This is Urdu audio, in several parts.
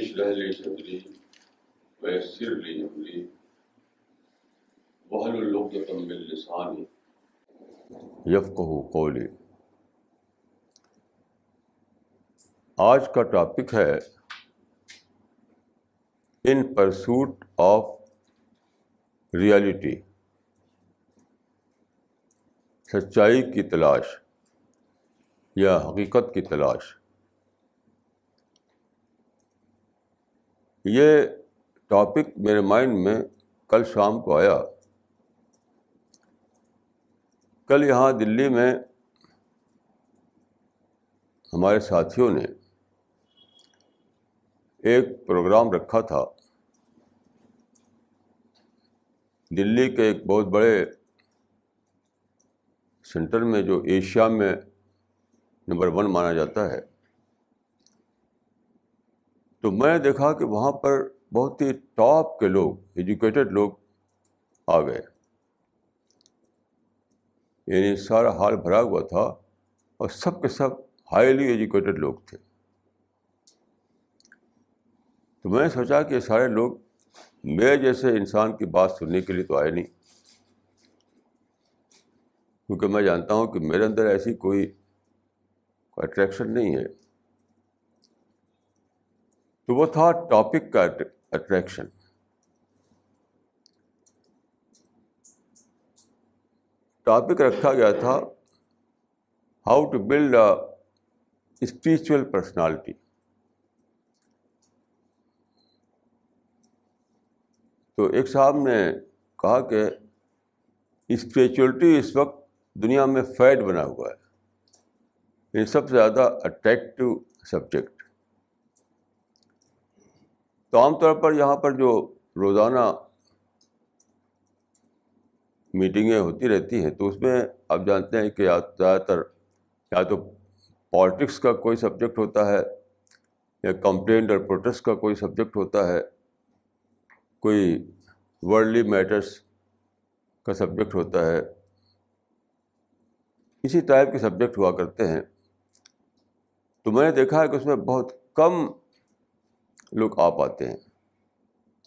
رب اشرح لي صدري ويسر لي امري واحلل عقدة من لساني. یفقہ قولی آج کا ٹاپک ہے ان پرسوٹ آف ریالٹی سچائی کی تلاش یا حقیقت کی تلاش. یہ ٹاپک میرے مائنڈ میں کل شام کو آیا۔ کل یہاں دلی میں ہمارے ساتھیوں نے ایک پروگرام رکھا تھا۔ دلی کے ایک بہت بڑے سینٹر میں جو ایشیا میں نمبر ون مانا جاتا ہے۔ تو میں نے دیکھا کہ وہاں پر بہت ہی ٹاپ کے لوگ ایجوکیٹڈ لوگ آ گئے۔ یعنی سارا حال بھرا ہوا تھا اور سب کے سب ہائیلی ایجوکیٹڈ لوگ تھے۔ تو میں نے سوچا کہ یہ سارے لوگ میرے جیسے انسان کی بات سننے کے لیے تو آئے نہیں۔ کیونکہ میں جانتا ہوں کہ میرے اندر ایسی کوئی اٹریکشن نہیں ہے۔ تو وہ تھا ٹاپک کا اٹریکشن ٹاپک رکھا گیا تھا how to build a spiritual personality تو ایک صاحب نے کہا کہ اسپریچولیٹی اس وقت دنیا میں فیڈ بنا ہوا ہے. یہ سب سے زیادہ اٹریکٹیو سبجیکٹ تو عام طور پر یہاں پر جو روزانہ میٹنگیں ہوتی رہتی ہیں، تو اس میں آپ جانتے ہیں کہ زیادہ تر یا تو پالیٹکس کا کوئی سبجیکٹ ہوتا ہے یا کمپلینٹ اور پروٹیسٹ کا کوئی سبجیکٹ ہوتا ہے، کوئی ورلڈلی میٹرس کا سبجیکٹ ہوتا ہے، اسی ٹائپ کے سبجیکٹ ہوا کرتے ہیں۔ تو میں نے دیکھا ہے کہ اس میں بہت کم لوگ آ پاتے ہیں۔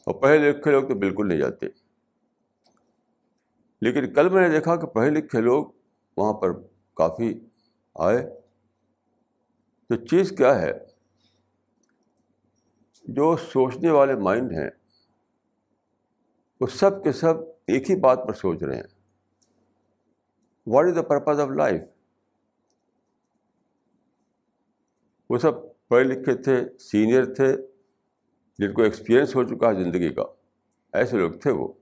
اور پڑھے لکھے لوگ تو بالکل نہیں جاتے۔ لیکن کل میں نے دیکھا کہ پڑھے لکھے لوگ وہاں پر کافی آئے۔ تو چیز کیا ہے؟ جو سوچنے والے مائنڈ ہیں، وہ سب کے سب ایک ہی بات پر سوچ رہے ہیں۔ What is the purpose of life وہ سب پڑھے لکھے تھے سینئر تھے۔ جن کو ایکسپیرئنس ہو چکا ہے زندگی کا، ایسے لوگ تھے وہ۔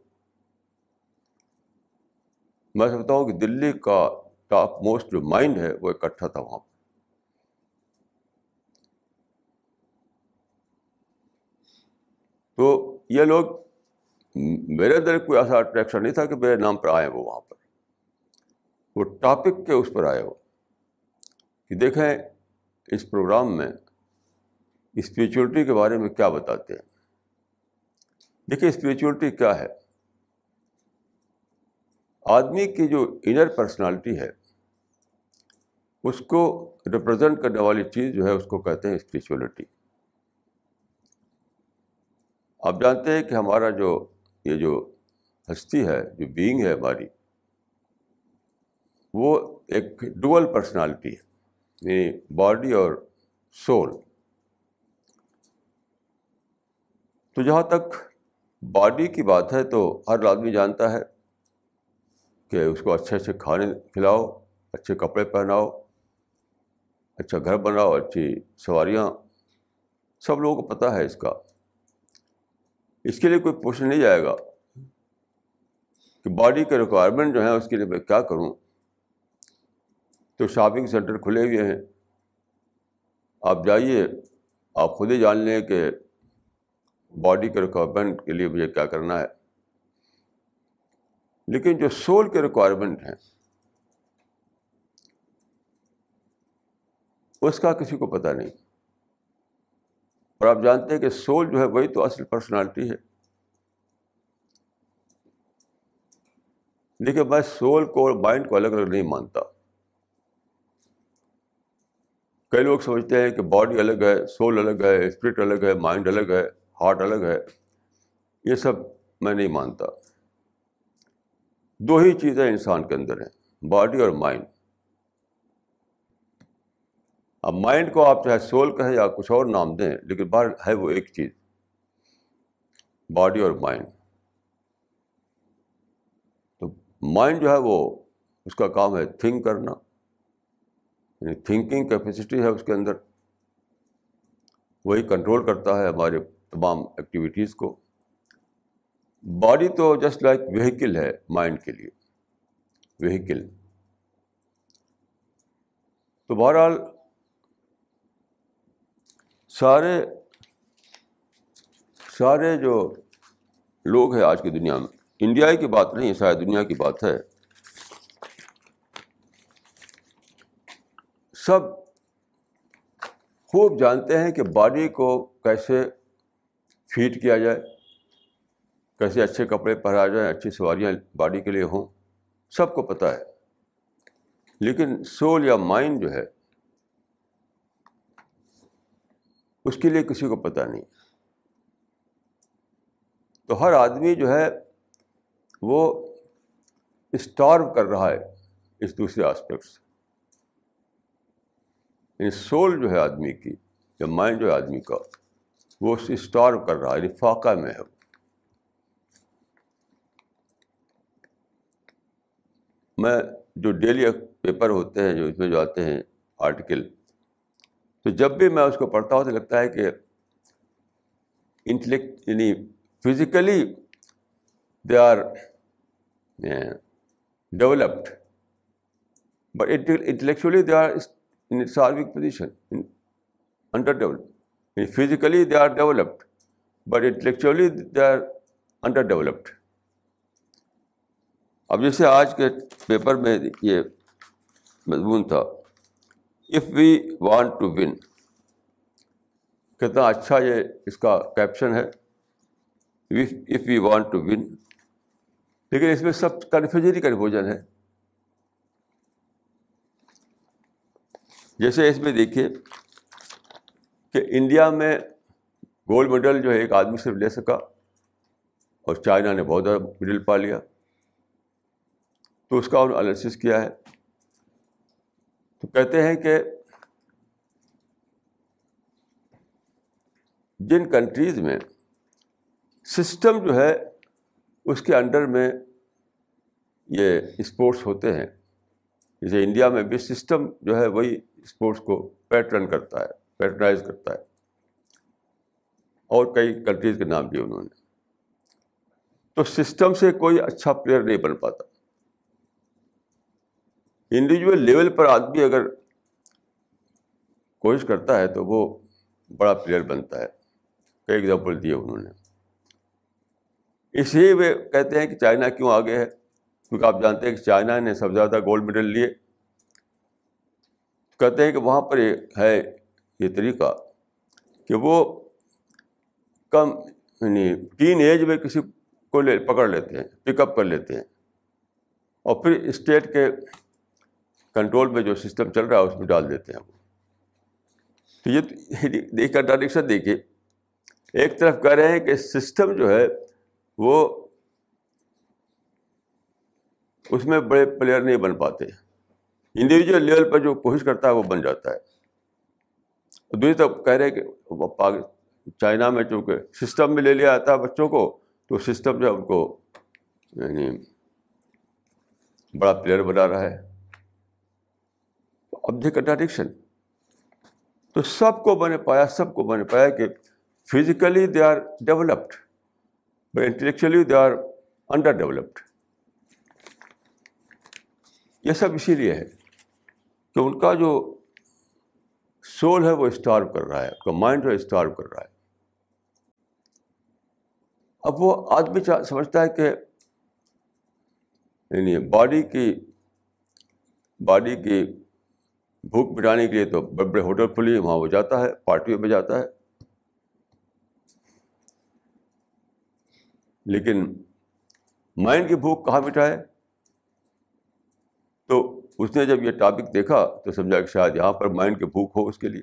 میں سمجھتا ہوں کہ دلی کا ٹاپ موسٹ جو مائنڈ ہے وہ اکٹھا تھا وہاں پہ تو یہ لوگ میرے اندر کوئی ایسا اٹریکشن نہیں تھا کہ میرے نام پر آئے وہ وہاں پر۔ وہ ٹاپک کے اس پر آئے ہو کہ دیکھیں اس پروگرام میں اسپریچولیٹی کے بارے میں کیا بتاتے ہیں؟ دیکھیے اسپریچولیٹی کیا ہے؟ آدمی کی جو انر پرسنالٹی ہے، اس کو ریپرزینٹ کرنے والی چیز جو ہے، اس کو کہتے ہیں اسپریچولیٹی آپ جانتے ہیں کہ ہمارا جو، یہ جو ہستی ہے، جو بینگ ہے ہماری، وہ ایک ڈوئل پرسنالٹی ہے یعنی باڈی اور سول تو جہاں تک باڈی کی بات ہے تو ہر آدمی جانتا ہے کہ اس کو اچھے اچھے کھانے کھلاؤ، اچھے کپڑے پہناؤ اچھا گھر بناؤ، اچھی سواریاں۔ سب لوگوں کو پتہ ہے اس کا۔ اس کے لیے کوئی پوچھ نہیں جائے گا کہ باڈی کے ریکوائرمنٹ جو ہیں اس کے لیے میں کیا کروں۔ تو شاپنگ سینٹر کھلے ہوئے ہیں۔ آپ جائیے، آپ خود ہی جان لیں کہ باڈی کے ریکوائرمنٹ کے لیے مجھے کیا کرنا ہے؟ لیکن جو سول کے ریکوائرمنٹ ہیں، اس کا کسی کو پتہ نہیں۔ اور آپ جانتے ہیں کہ سول جو ہے وہی تو اصل پرسنالٹی ہے۔ لیکن میں سول کو اور مائنڈ کو الگ الگ نہیں مانتا۔ کئی لوگ سمجھتے ہیں کہ باڈی الگ ہے سول الگ ہے اسپرٹ الگ ہے مائنڈ الگ ہے۔ ہارٹ الگ ہے۔ یہ سب میں نہیں مانتا۔ دو ہی چیزیں انسان کے اندر ہیں، باڈی اور مائنڈ۔ اب مائنڈ کو آپ چاہے سول کہیں یا کچھ اور نام دیں، لیکن باہر ہے وہ ایک چیز۔ باڈی اور مائنڈ۔ تو مائنڈ جو ہے وہ، اس کا کام ہے تھنک کرنا۔ یعنی تھنکنگ کیپیسٹی ہے اس کے اندر۔ وہی کنٹرول کرتا ہے ہمارے تمام ایکٹیویٹیز کو۔ باڈی تو جسٹ لائک وہیکل ہے مائنڈ کے لیے۔ وہیکل تو بہرحال سارے سارے جو لوگ ہیں آج کی دنیا میں، انڈیا کی بات نہیں شاید دنیا کی بات ہے۔ سب خوب جانتے ہیں کہ باڈی کو کیسے فیٹ کیا جائے کیسے اچھے کپڑے پہنا جائیں، اچھی سواریاں باڈی کے لیے ہوں، سب کو پتہ ہے۔ لیکن سول یا مائنڈ جو ہے، اس کے لیے کسی کو پتہ نہیں۔ تو ہر آدمی جو ہے، وہ اسٹارو کر رہا ہے اس دوسرے آسپیکٹ سے۔ یعنی سول جو ہے آدمی کی، یا مائنڈ جو ہے آدمی کا۔ وہ اسٹارو کر رہا ہے یعنی فاقہ میں ہے۔ میں جو ڈیلی پیپر ہوتے ہیں، جو اس میں جو آتے ہیں آرٹیکل تو جب بھی میں اس کو پڑھتا ہوں تو لگتا ہے کہ انٹلیکٹ یعنی physically they are developed but intellectually they are in solving position under develop physically they are developed but intellectually they are under developed اب جیسے آج کے پیپر میں یہ مضمون تھا if we want to win کتنا اچھا یہ اس کا کیپشن ہے۔ If we want to win لیکن اس میں سب کنفیوژن ہی کنفیوژن ہے۔ جیسے اس میں دیکھیے کہ انڈیا میں گولڈ میڈل جو ہے ایک آدمی صرف لے سکا اور چائنا نے بہت زیادہ میڈل پا لیا۔ تو اس کا انہوں نے انالیسس کیا ہے۔ تو کہتے ہیں کہ جن کنٹریز میں سسٹم جو ہے اس کے انڈر میں یہ اسپورٹس ہوتے ہیں۔ جیسے انڈیا میں بھی سسٹم جو ہے وہی اسپورٹس کو پیٹرن کرتا ہے۔ پیٹرنائز کرتا ہے۔ اور کئی کنٹریز کے نام دیے انہوں نے۔ تو سسٹم سے کوئی اچھا پلیئر نہیں بن پاتا۔ انڈیویجول لیول پر آدمی اگر کوشش کرتا ہے تو وہ بڑا پلیئر بنتا ہے۔ کئی ایگزامپل دیے انہوں نے۔ اس لیے وہ کہتے ہیں کہ چائنا کیوں آگے ہے؟ کیونکہ آپ جانتے ہیں کہ چائنا نے سب سے زیادہ گولڈ میڈل لیے۔ کہتے ہیں کہ وہاں پر ہے یہ طریقہ کہ وہ کم یعنی تین ایج میں کسی کو لے پکڑ لیتے ہیں پک اپ کر لیتے ہیں۔ اور پھر اسٹیٹ کے کنٹرول میں جو سسٹم چل رہا ہے، اس میں ڈال دیتے ہیں وہ۔ تو یہ دیکھ کر ڈائریکشن دیکھیے۔ ایک طرف کہہ رہے ہیں کہ سسٹم جو ہے، وہ اس میں بڑے پلیئر نہیں بن پاتے۔ انڈیویجول لیول پر جو کوشش کرتا ہے، وہ بن جاتا ہے۔ دوسری طرف کہہ رہے کہ چائنا میں چونکہ سسٹم میں لے لیا آتا ہے بچوں کو، تو سسٹم جو ان کو یعنی بڑا پلیئر بنا رہا ہے۔ اب دی کنٹراڈکشن تو سب کو بنے پایا، سب کو بنے پایا کہ physically they are developed but intellectually they are under developed یہ سب اسی لیے ہے کہ ان کا جو سول ہے وہ اسٹارو کر رہا ہے ان کا مائنڈ ہے اسٹارو کر رہا ہے۔ اب وہ آدمی سمجھتا ہے کہ یعنی باڈی کی باڈی کی بھوک مٹانے کے لیے تو بڑے بڑے ہوٹل کھلی، وہاں وہ جاتا ہے، پارٹیوں میں جاتا ہے۔ لیکن مائنڈ کی بھوک کہاں مٹائے؟ تو اس نے جب یہ ٹاپک دیکھا تو سمجھا کہ شاید یہاں پر مائنڈ کے بھوک ہو اس کے لیے۔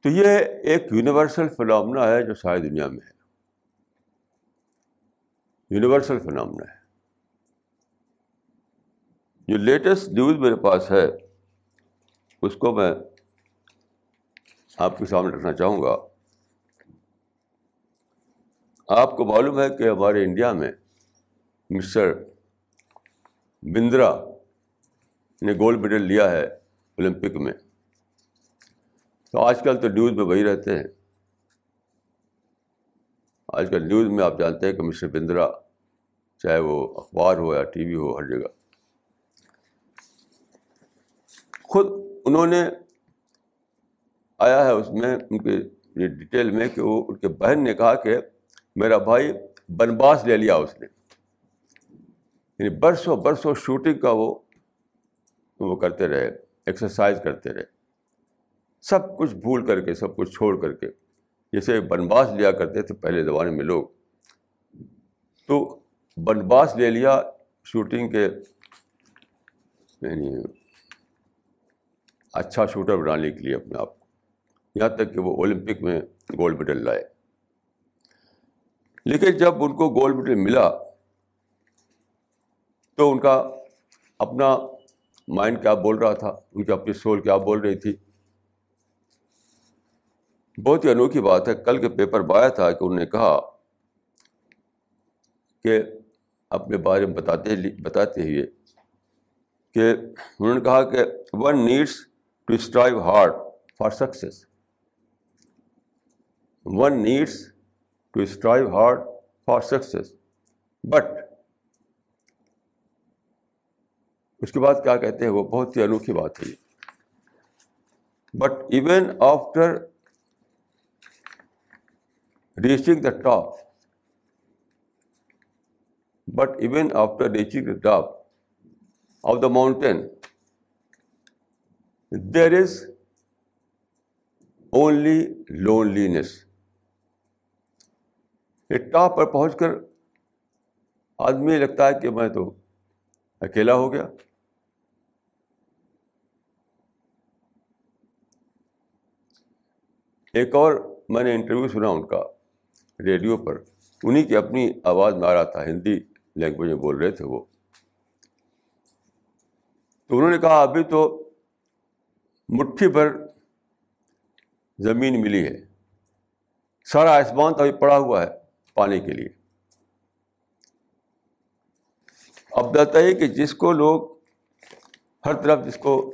تو یہ ایک یونیورسل فنامنا ہے جو ساری دنیا میں ہے۔ یونیورسل فنامنا ہے۔ جو لیٹسٹ نیوز میرے پاس ہے، اس کو میں آپ کے سامنے رکھنا چاہوں گا۔ آپ کو معلوم ہے کہ ہمارے انڈیا میں مسٹر بندرا نے گولڈ میڈل لیا ہے اولمپک میں۔ تو آج کل تو نیوز میں وہی رہتے ہیں۔ آج کل نیوز میں آپ جانتے ہیں کہ مسٹر بندرا چاہے وہ اخبار ہو یا ٹی وی ہو، ہر جگہ۔ خود انہوں نے آیا ہے اس میں ان کے ڈیٹیل میں کہ وہ ان کے بہن نے کہا کہ میرا بھائی بنباس لے لیا اس نے۔ یعنی برسوں برسوں شوٹنگ کا وہ وہ کرتے رہے ایکسرسائز کرتے رہے۔ سب کچھ بھول کر کے، سب کچھ چھوڑ کر کے۔ جیسے بنباس لیا کرتے تھے پہلے زمانے میں لوگ۔ تو بنباس لے لیا شوٹنگ کے یعنی اچھا شوٹر بنانے کے لیے اپنے آپ کو۔ یہاں تک کہ وہ اولمپک میں گولڈ میڈل لائے۔ لیکن جب ان کو گولڈ میڈل ملا تو ان کا اپنا مائنڈ کیا بول رہا تھا؟ ان کی اپنی سول کیا بول رہی تھی؟ بہت ہی انوکھی بات ہے۔ کل کے پیپر بایا تھا کہ انہوں نے کہا کہ اپنے بارے میں بتاتے بتاتے ہوئے کہ انہوں نے کہا کہ one needs to strive hard for success one needs to strive hard for success but اس کے بعد کیا کہتے ہیں وہ؟ بہت ہی انوکھی بات ہے but even after reaching the top but even after reaching the top of the mountain there is only loneliness top پر پہنچ کر آدمی لگتا ہے کہ میں تو اکیلا ہو گیا۔ ایک اور میں نے انٹرویو سنا ان کا ریڈیو پر انہیں کی اپنی آواز میں آ رہا تھا، ہندی لینگویج میں بول رہے تھے وہ۔ تو انہوں نے کہا، ابھی تو مٹھی بھر زمین ملی ہے۔ سارا آسمان تو ابھی پڑا ہوا ہے پانے کے لیے۔ اب بتائیے کہ جس کو لوگ، ہر طرف جس کو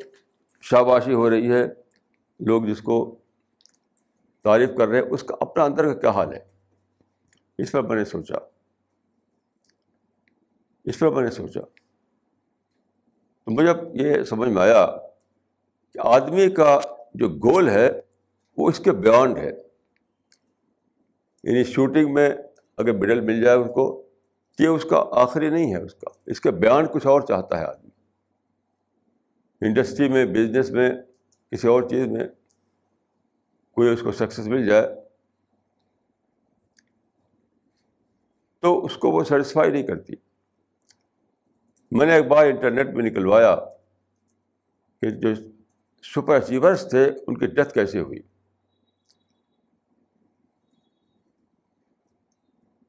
شاباشی ہو رہی ہے، لوگ جس کو تعریف کر رہے ہیں، اس کا اپنا اندر کا کیا حال ہے؟ اس پر میں نے سوچا۔ اس پر میں نے سوچا۔ تو مجھے یہ سمجھ میں آیا کہ آدمی کا جو گول ہے، وہ اس کے بیانڈ ہے۔ یعنی شوٹنگ میں اگر میڈل مل جائے اس کو، یہ اس کا آخری نہیں ہے اس کا۔ اس کا بیان کچھ اور چاہتا ہے آدمی۔ انڈسٹری میں، بزنس میں، کسی اور چیز میں۔ کوئی اس کو سکسیز مل جائے، تو اس کو وہ سیٹسفائی نہیں کرتی۔ میں نے ایک بار انٹرنیٹ میں نکلوایا کہ جو سپر اچیورس تھے، ان کی ڈیتھ کیسے ہوئی؟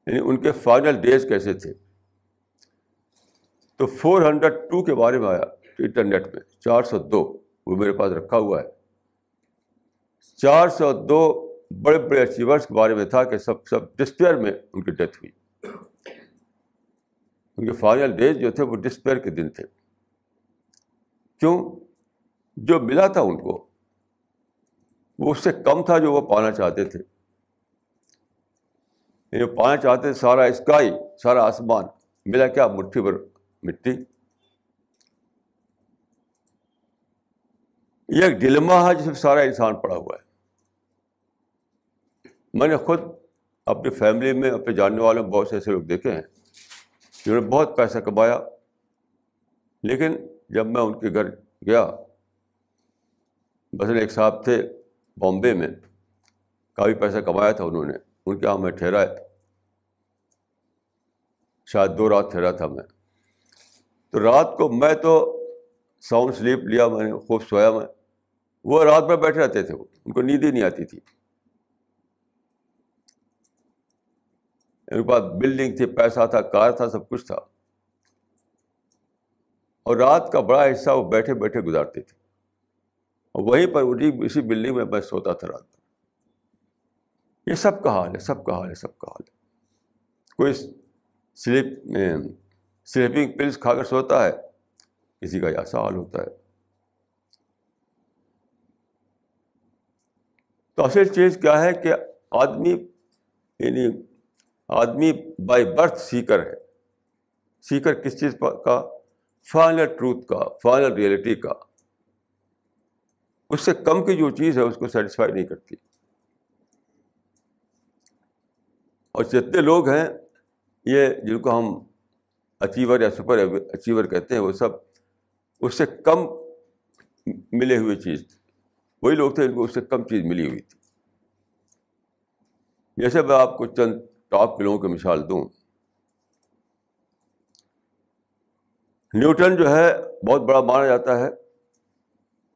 یعنی ان کے فائنل ڈیز کیسے تھے؟ تو فور ہنڈریڈ ٹو کے بارے میں آیا انٹرنیٹ میں، چار سو دو وہ میرے پاس رکھا ہوا ہے۔ چار سو دو بڑے بڑے اچیورس کے بارے میں تھا کہ سب سب ڈسپیئر میں ان کی ڈیتھ ہوئی۔ ان کے فائنل ڈیز جو تھے وہ ڈسپیئر کے دن تھے۔ کیوں؟ جو ملا تھا ان کو، وہ اس سے کم تھا جو وہ پانا چاہتے تھے۔ یعنی پانا چاہتے تھے، سارا اسکائی سارا آسمان، ملا کیا؟ مٹھی بھر مٹی۔ یہ ایک ڈلما ہے جس میں سارا انسان پڑا ہوا ہے۔ میں نے خود اپنی فیملی میں، اپنے جاننے والوں بہت سے ایسے لوگ دیکھے ہیں جنہوں نے بہت پیسہ کمایا، لیکن جب میں ان کے گھر گیا بس ایک صاحب تھے بامبے میں، کافی پیسہ کمایا تھا انہوں نے۔ ان کے یہاں میں ٹھہرا شاید دو رات ٹھہرا تھا میں۔ تو رات کو میں تو ساؤنڈ سلیپ لیا، میں نے خوب سویا میں۔ وہ رات میں بیٹھے رہتے تھے وہ، ان کو نیند ہی نہیں آتی تھی۔ ان کے پاس بلڈنگ تھی، پیسہ تھا، کار تھا، سب کچھ تھا۔ اور رات کا بڑا حصہ وہ بیٹھے بیٹھے گزارتے تھے۔ اور وہیں پر اٹھی، اسی بلڈنگ میں میں سوتا تھا رات یہ سب کا حال ہے، سب کا حال ہے، سب کا حال ہے۔ کوئی سلیپ سلیپنگ پلس کھا کر سوتا ہے، کسی کا ایسا حال ہوتا ہے۔ تو اصل چیز کیا ہے کہ آدمی یعنی آدمی بائی برتھ سیکر ہے۔ سیکر کس چیز کا؟ فائنل ٹروتھ کا فائنل ریئلٹی کا۔ اس سے کم کی جو چیز ہے اس کو سیٹسفائی نہیں کرتی۔ اور جتنے لوگ ہیں، یہ جن کو ہم اچیور یا سپر اچیور کہتے ہیں، وہ سب اس سے کم ملے ہوئے چیز۔ وہی لوگ تھے جن کو اس سے کم چیز ملی ہوئی تھی۔ جیسے میں آپ کو چند ٹاپ کے لوگوں کی مثال دوں۔ نیوٹن جو ہے بہت بڑا مانا جاتا ہے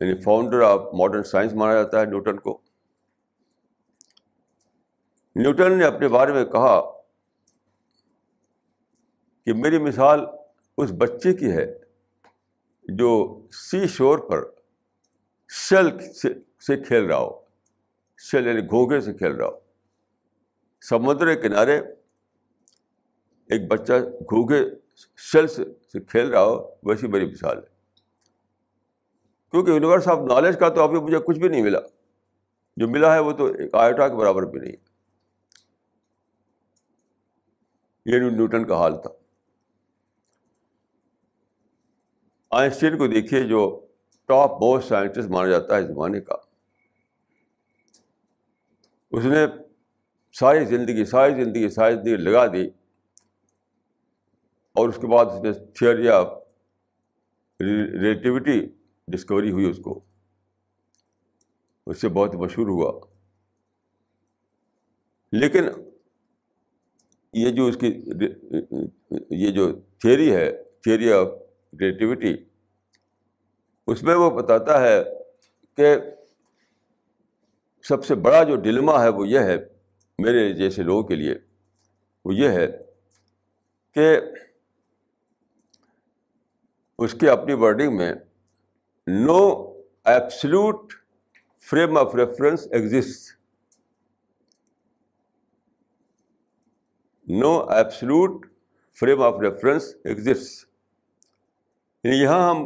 یعنی فاؤنڈر آف ماڈرن سائنس مانا جاتا ہے نیوٹن کو۔ نیوٹن نے اپنے بارے میں کہا کہ میری مثال اس بچے کی ہے جو سی شور پر شل سے کھیل رہا ہو۔ شل یعنی گھوگے سے کھیل رہا ہو۔ سمندر کے کنارے ایک بچہ گھوگے شل سے کھیل رہا ہو، ویسی میری مثال ہے۔ کیونکہ یونیورس آف نالج کا تو ابھی مجھے کچھ بھی نہیں ملا۔ جو ملا ہے وہ تو ایک آئٹا کے برابر بھی نہیں ہے۔ یہ نیوٹن کا حال تھا۔ آئنسٹین کو دیکھیے جو ٹاپ موسٹ سائنٹسٹ مانا جاتا ہے زمانے کا۔ اس نے ساری زندگی ساری زندگی ساری زندگی لگا دی۔ اور اس کے بعد اس نے تھیوری آف ریلیٹیوٹی ڈسکوری ہوئی اس کو۔ اس سے بہت مشہور ہوا۔ لیکن یہ جو اس کی یہ جو تھیوری ہے، تھیوری آف ریلیٹیوٹی اس میں وہ بتاتا ہے کہ سب سے بڑا جو ڈلما ہے وہ یہ ہے، میرے جیسے لوگوں کے لیے، وہ یہ ہے کہ اس کے اپنی ورڈنگ میں no absolute frame of reference exist no absolute frame of reference exist یہاں ہم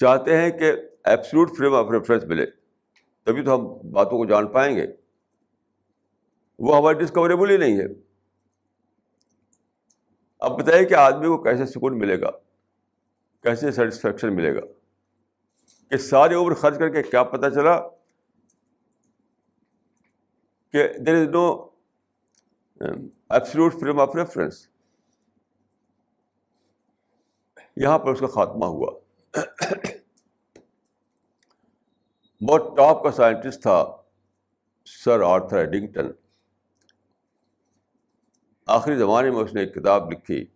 چاہتے ہیں کہ ایپسلوٹ فریم آف ریفرنس ملے، تبھی تو ہم باتوں کو جان پائیں گے۔ وہ ہماری ڈسکوریبل ہی نہیں ہے۔ اب بتائیے کہ آدمی کو کیسے سکون ملے گا؟ کیسے سیٹسفیکشن ملے گا؟ کہ ساری عمر خرچ کر کے کیا پتہ چلا کہ there is no absolute frame of reference یہاں پر اس کا خاتمہ ہوا۔ بہت ٹاپ کا سائنٹسٹ تھا سر آرتھر ایڈنگٹن۔ آخری زمانے میں اس نے ایک کتاب لکھی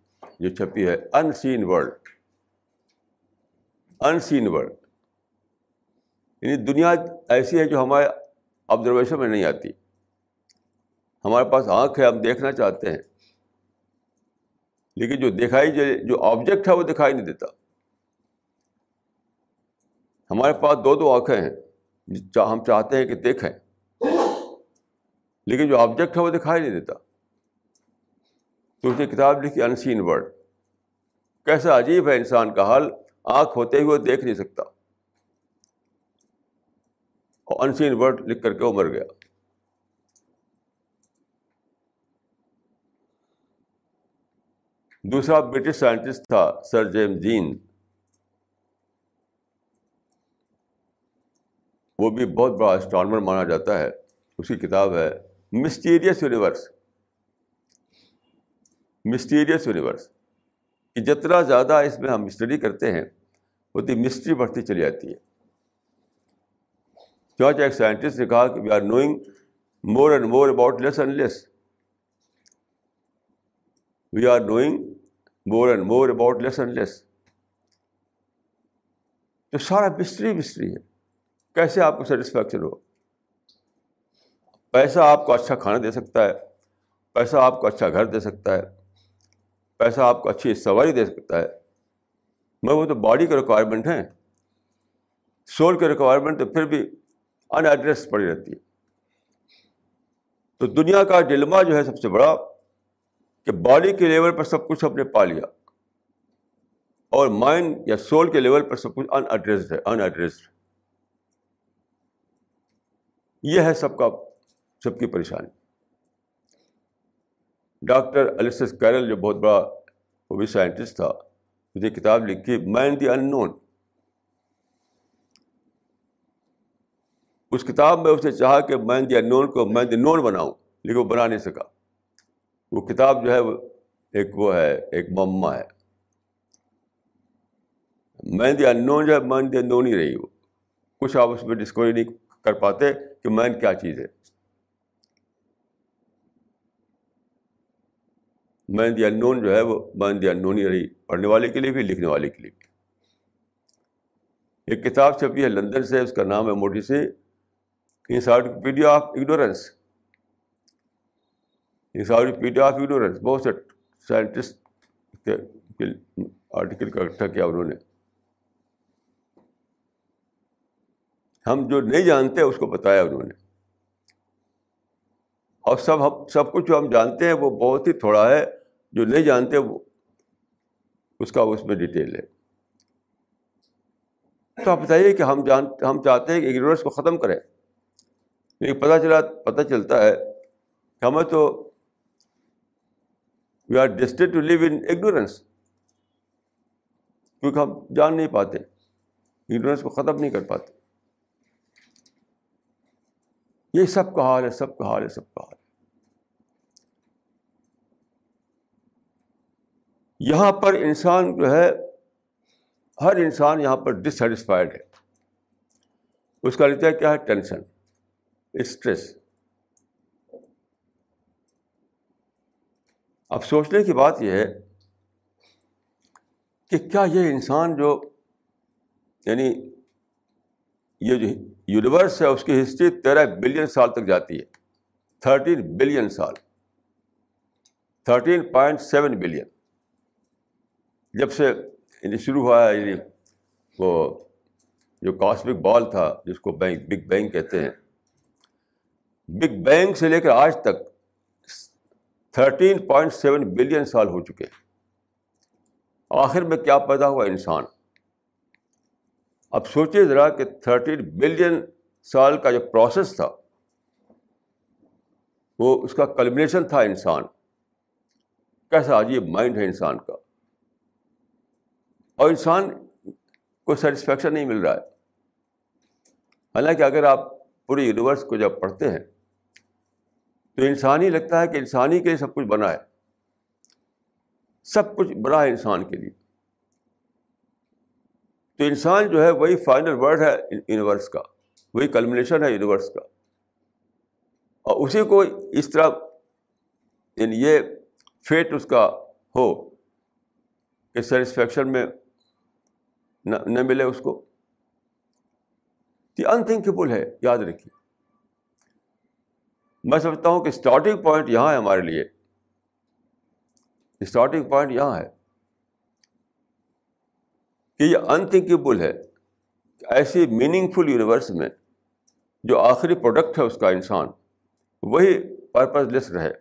جو چھپی ہے ان سین ورلڈ ان سین ورلڈ یعنی دنیا ایسی ہے جو ہمارے آبزرویشن میں نہیں آتی۔ ہمارے پاس آنکھ ہے، ہم دیکھنا چاہتے ہیں۔ لیکن جو دکھائی جو آبجیکٹ ہے، وہ دکھائی نہیں دیتا۔ ہمارے پاس دو دو آنکھیں ہیں ہم چاہتے ہیں کہ دیکھیں۔ لیکن جو آبجیکٹ ہے وہ دکھائی نہیں دیتا۔ تو اس نے کتاب لکھی انسین ورڈ کیسا عجیب ہے انسان کا حال، آنکھ ہوتے ہوئے دیکھ نہیں سکتا۔ اور انسین ورڈ لکھ کر کے وہ مر گیا۔ دوسرا برٹش سائنٹسٹ تھا سر جیم جین وہ بھی بہت بڑا اسٹرانر مانا جاتا ہے۔ اس کی کتاب ہے مسٹیریس یونیورس مسٹیریس یونیورس کہ جتنا زیادہ اس میں ہم اسٹڈی کرتے ہیں، اتنی مسٹری بڑھتی چلی جاتی ہے۔ چونکہ ایک سائنٹسٹ نے کہا کہ we are knowing more and more about less and less we are knowing more and more about less and less تو سارا بستری بستری ہے۔ کیسے آپ کو سیٹسفیکشن ہو پیسہ آپ کو اچھا کھانا دے سکتا ہے، پیسہ آپ کو اچھا گھر دے سکتا ہے، پیسہ آپ کو اچھی سواری دے سکتا ہے۔ مگر وہ تو باڈی کے ریکوائرمنٹ ہیں۔ سول کے ریکوائرمنٹ تو پھر بھی ان ایڈریس پڑی رہتی ہے۔ تو دنیا کا ڈلما جو ہے سب سے بڑا کہ باڈی کے لیول پر سب کچھ ہم نے پا لیا اور مائنڈ یا سول کے لیول پر سب کچھ ان ایڈریسڈ ہے ان ایڈریسڈ یہ ہے سب کا، سب کی پریشانی۔ ڈاکٹر السس کیرل، جو بہت بڑا وہ بھی سائنٹسٹ تھا، مجھے کتاب لکھی، مین دی ان نون اس کتاب میں اس نے چاہا کہ مین دی ان نون کو مین دی نون بناؤں، لیکن وہ بنا نہیں سکا۔ وہ کتاب جو ہے، وہ ایک وہ ہے، ایک مما ہے۔ مین دی ان نون جو ہے، مین دی ان نون ہی رہی وہ۔ کچھ آپ اس میں ڈسکوری نہیں کر پاتے۔ کہ مین کیا چیز ہے؟ مین دی انون جو ہے وہ مین دی انون ہی رہی، پڑھنے والے کے لیے بھی، لکھنے والے کے لیے بھی۔ ایک کتاب چھپی ہے لندن سے، اس کا نام ہے موٹی سی encyclopedia of ignorance encyclopedia of ignorance بہت سے سائنٹسٹ کے آرٹیکل کا اکٹھا کیا انہوں نے۔ ہم جو نہیں جانتے اس کو بتایا انہوں نے۔ اور سب ہم، سب کچھ جو ہم جانتے ہیں وہ بہت ہی تھوڑا ہے، جو نہیں جانتے وہ، اس کا اس میں ڈیٹیل ہے۔ تو آپ بتائیے کہ ہم جان، ہم چاہتے ہیں کہ اگنورینس کو ختم کریں۔ لیکن پتہ چلا، پتہ چلتا ہے کہ ہمیں تو we are destined to live in ignorance کیونکہ ہم جان نہیں پاتے اگنورینس کو ختم نہیں کر پاتے۔ یہ سب کا حال ہے، سب کا حال ہے، سب کا حال ہے۔ یہاں پر انسان جو ہے، ہر انسان یہاں پر ڈسٹسفائڈ ہے۔ اس کا نتیجہ کیا ہے؟ ٹینشن اسٹریس اب سوچنے کی بات یہ ہے کہ کیا یہ انسان جو یعنی یہ جو یونیورس ہے، اس کی ہسٹری تیرہ بلین سال تک جاتی ہے۔ تھرٹین بلین سال۔ Thirteen point seven billion. جب سے یعنی شروع ہوا ہے یعنی وہ جو کاسمک بال تھا، جس کو بینک، بگ بینگ کہتے ہیں۔ بگ بینگ سے لے کر آج تک تھرٹین پوائنٹ سیون بلین سال ہو چکے۔ ہیں آخر میں کیا پیدا ہوا انسان؟ اب سوچیے ذرا کہ تھرٹین بلین سال کا جو پروسیس تھا، وہ اس کا کلمنیشن تھا انسان۔ کیسا عجیب مائنڈ ہے انسان کا۔ اور انسان کو سیٹسفیکشن نہیں مل رہا ہے۔ حالانکہ اگر آپ پورے یونیورس کو جب پڑھتے ہیں، تو انسان ہی لگتا ہے کہ انسانی کے لیے سب کچھ بنا ہے۔ سب کچھ بنا ہے انسان کے لیے۔ تو انسان جو ہے وہی فائنل ورڈ ہے یونیورس کا، وہی کلمنیشن ہے یونیورس کا۔ اور اسی کو اس طرح یعنی یہ فیٹ اس کا ہو کہ سیٹسفیکشن میں نہ ملے اس کو۔ یہ انتھنکیبل ہے، یاد رکھیے۔ میں سمجھتا ہوں کہ اسٹارٹنگ پوائنٹ یہاں ہے ہمارے لیے۔ اسٹارٹنگ پوائنٹ یہاں ہے۔ کہ یہ انتھنکیبل ہے، ایسی میننگ فل یونیورس میں جو آخری پروڈکٹ ہے اس کا انسان، وہی پرپز لیس رہے۔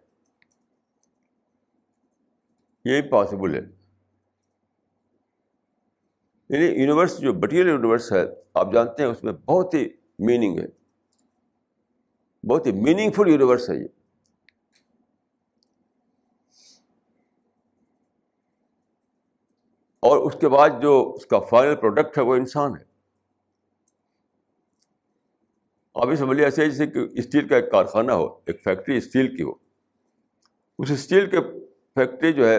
یہی پاسبل ہے۔ یعنی یونیورس جو مٹیریل یونیورس ہے، آپ جانتے ہیں اس میں بہت ہی میننگ ہے۔ بہت ہی میننگ فل یونیورس ہے یہ۔ اور اس کے بعد جو اس کا فائنل پروڈکٹ ہے وہ انسان ہے۔ ابھی سمجھ لیے ایسے جیسے کہ اسٹیل کا ایک کارخانہ ہو، ایک فیکٹری اسٹیل کی ہو۔ اس اسٹیل کے فیکٹری جو ہے،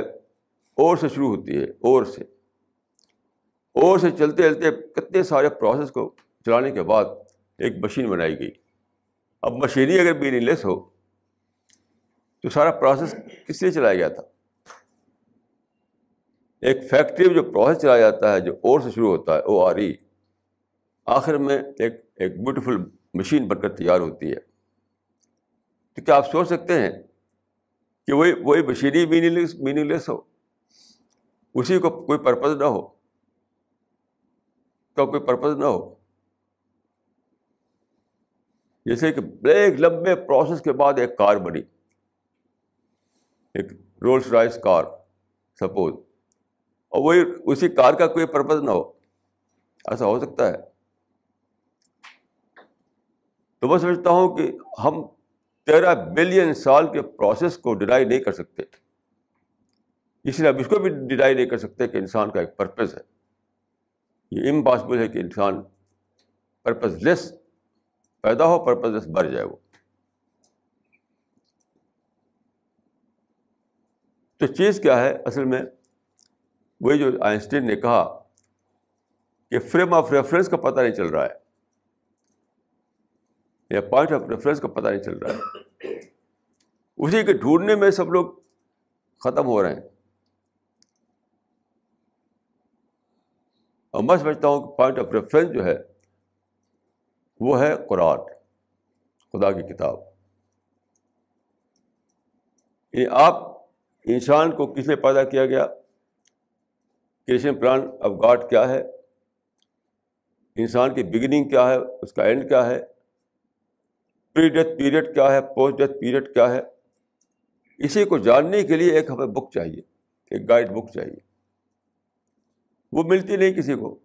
اور سے شروع ہوتی ہے، اور سے۔ اور سے چلتے چلتے کتنے سارے پروسیس کو چلانے کے بعد ایک مشین بنائی گئی۔ اب مشینری اگر میننگ لیس ہو، تو سارا پروسیس کس لیے چلایا گیا تھا؟ ایک فیکٹری میں جو پروسیس چلایا جاتا ہے، جو اور سے شروع ہوتا ہے، او آر ای، آخر میں ایک ایک بیوٹیفل مشین بن کر تیار ہوتی ہے۔ تو کیا آپ سوچ سکتے ہیں کہ وہی وہی مشینی میننگ لیس میننگ لیس ہو؟ اسی کو کوئی پرپز نہ ہو۔ کا کوئی پرپز نہ ہو۔ جیسے کہ ایک لمبے پروسیس کے بعد ایک کار بنی۔ ایک رولس رائس کار سپوز اور وہی اسی کار کا کوئی پرپز نہ ہو۔ ایسا ہو سکتا ہے۔ تو میں سمجھتا ہوں کہ ہم تیرہ بلین سال کے پروسیس کو ڈینائی نہیں کر سکتے۔ اس لیے اب اس کو بھی ڈینائی نہیں کر سکتے کہ انسان کا ایک پرپز ہے۔ یہ امپاسبل ہے کہ انسان پرپز لیس پیدا ہو پرپز لیس بڑھ جائے وہ۔ تو چیز کیا ہے؟ اصل میں وہی جو آئنسٹین نے کہا کہ فریم آف ریفرنس کا پتہ نہیں چل رہا ہے، یا پوائنٹ آف ریفرنس کا پتہ نہیں چل رہا ہے۔ اسی کے ڈھونڈنے میں سب لوگ ختم ہو رہے ہیں۔ اور میں سمجھتا ہوں کہ پوائنٹ آف ریفرنس جو ہے، وہ ہے قرآن، خدا کی کتاب۔ یعنی آپ انسان کو کس نے پیدا کیا گیا؟ کریشن پلان آف گاڈ کیا ہے؟ انسان کی بگننگ کیا ہے؟ اس کا اینڈ کیا ہے؟ پری ڈیتھ پیریڈ کیا ہے؟ پوسٹ ڈیتھ پیریڈ کیا ہے؟ اسی کو جاننے کے لیے ایک ہمیں بک چاہیے، ایک گائیڈ بک چاہیے۔ وہ ملتی نہیں کسی کو۔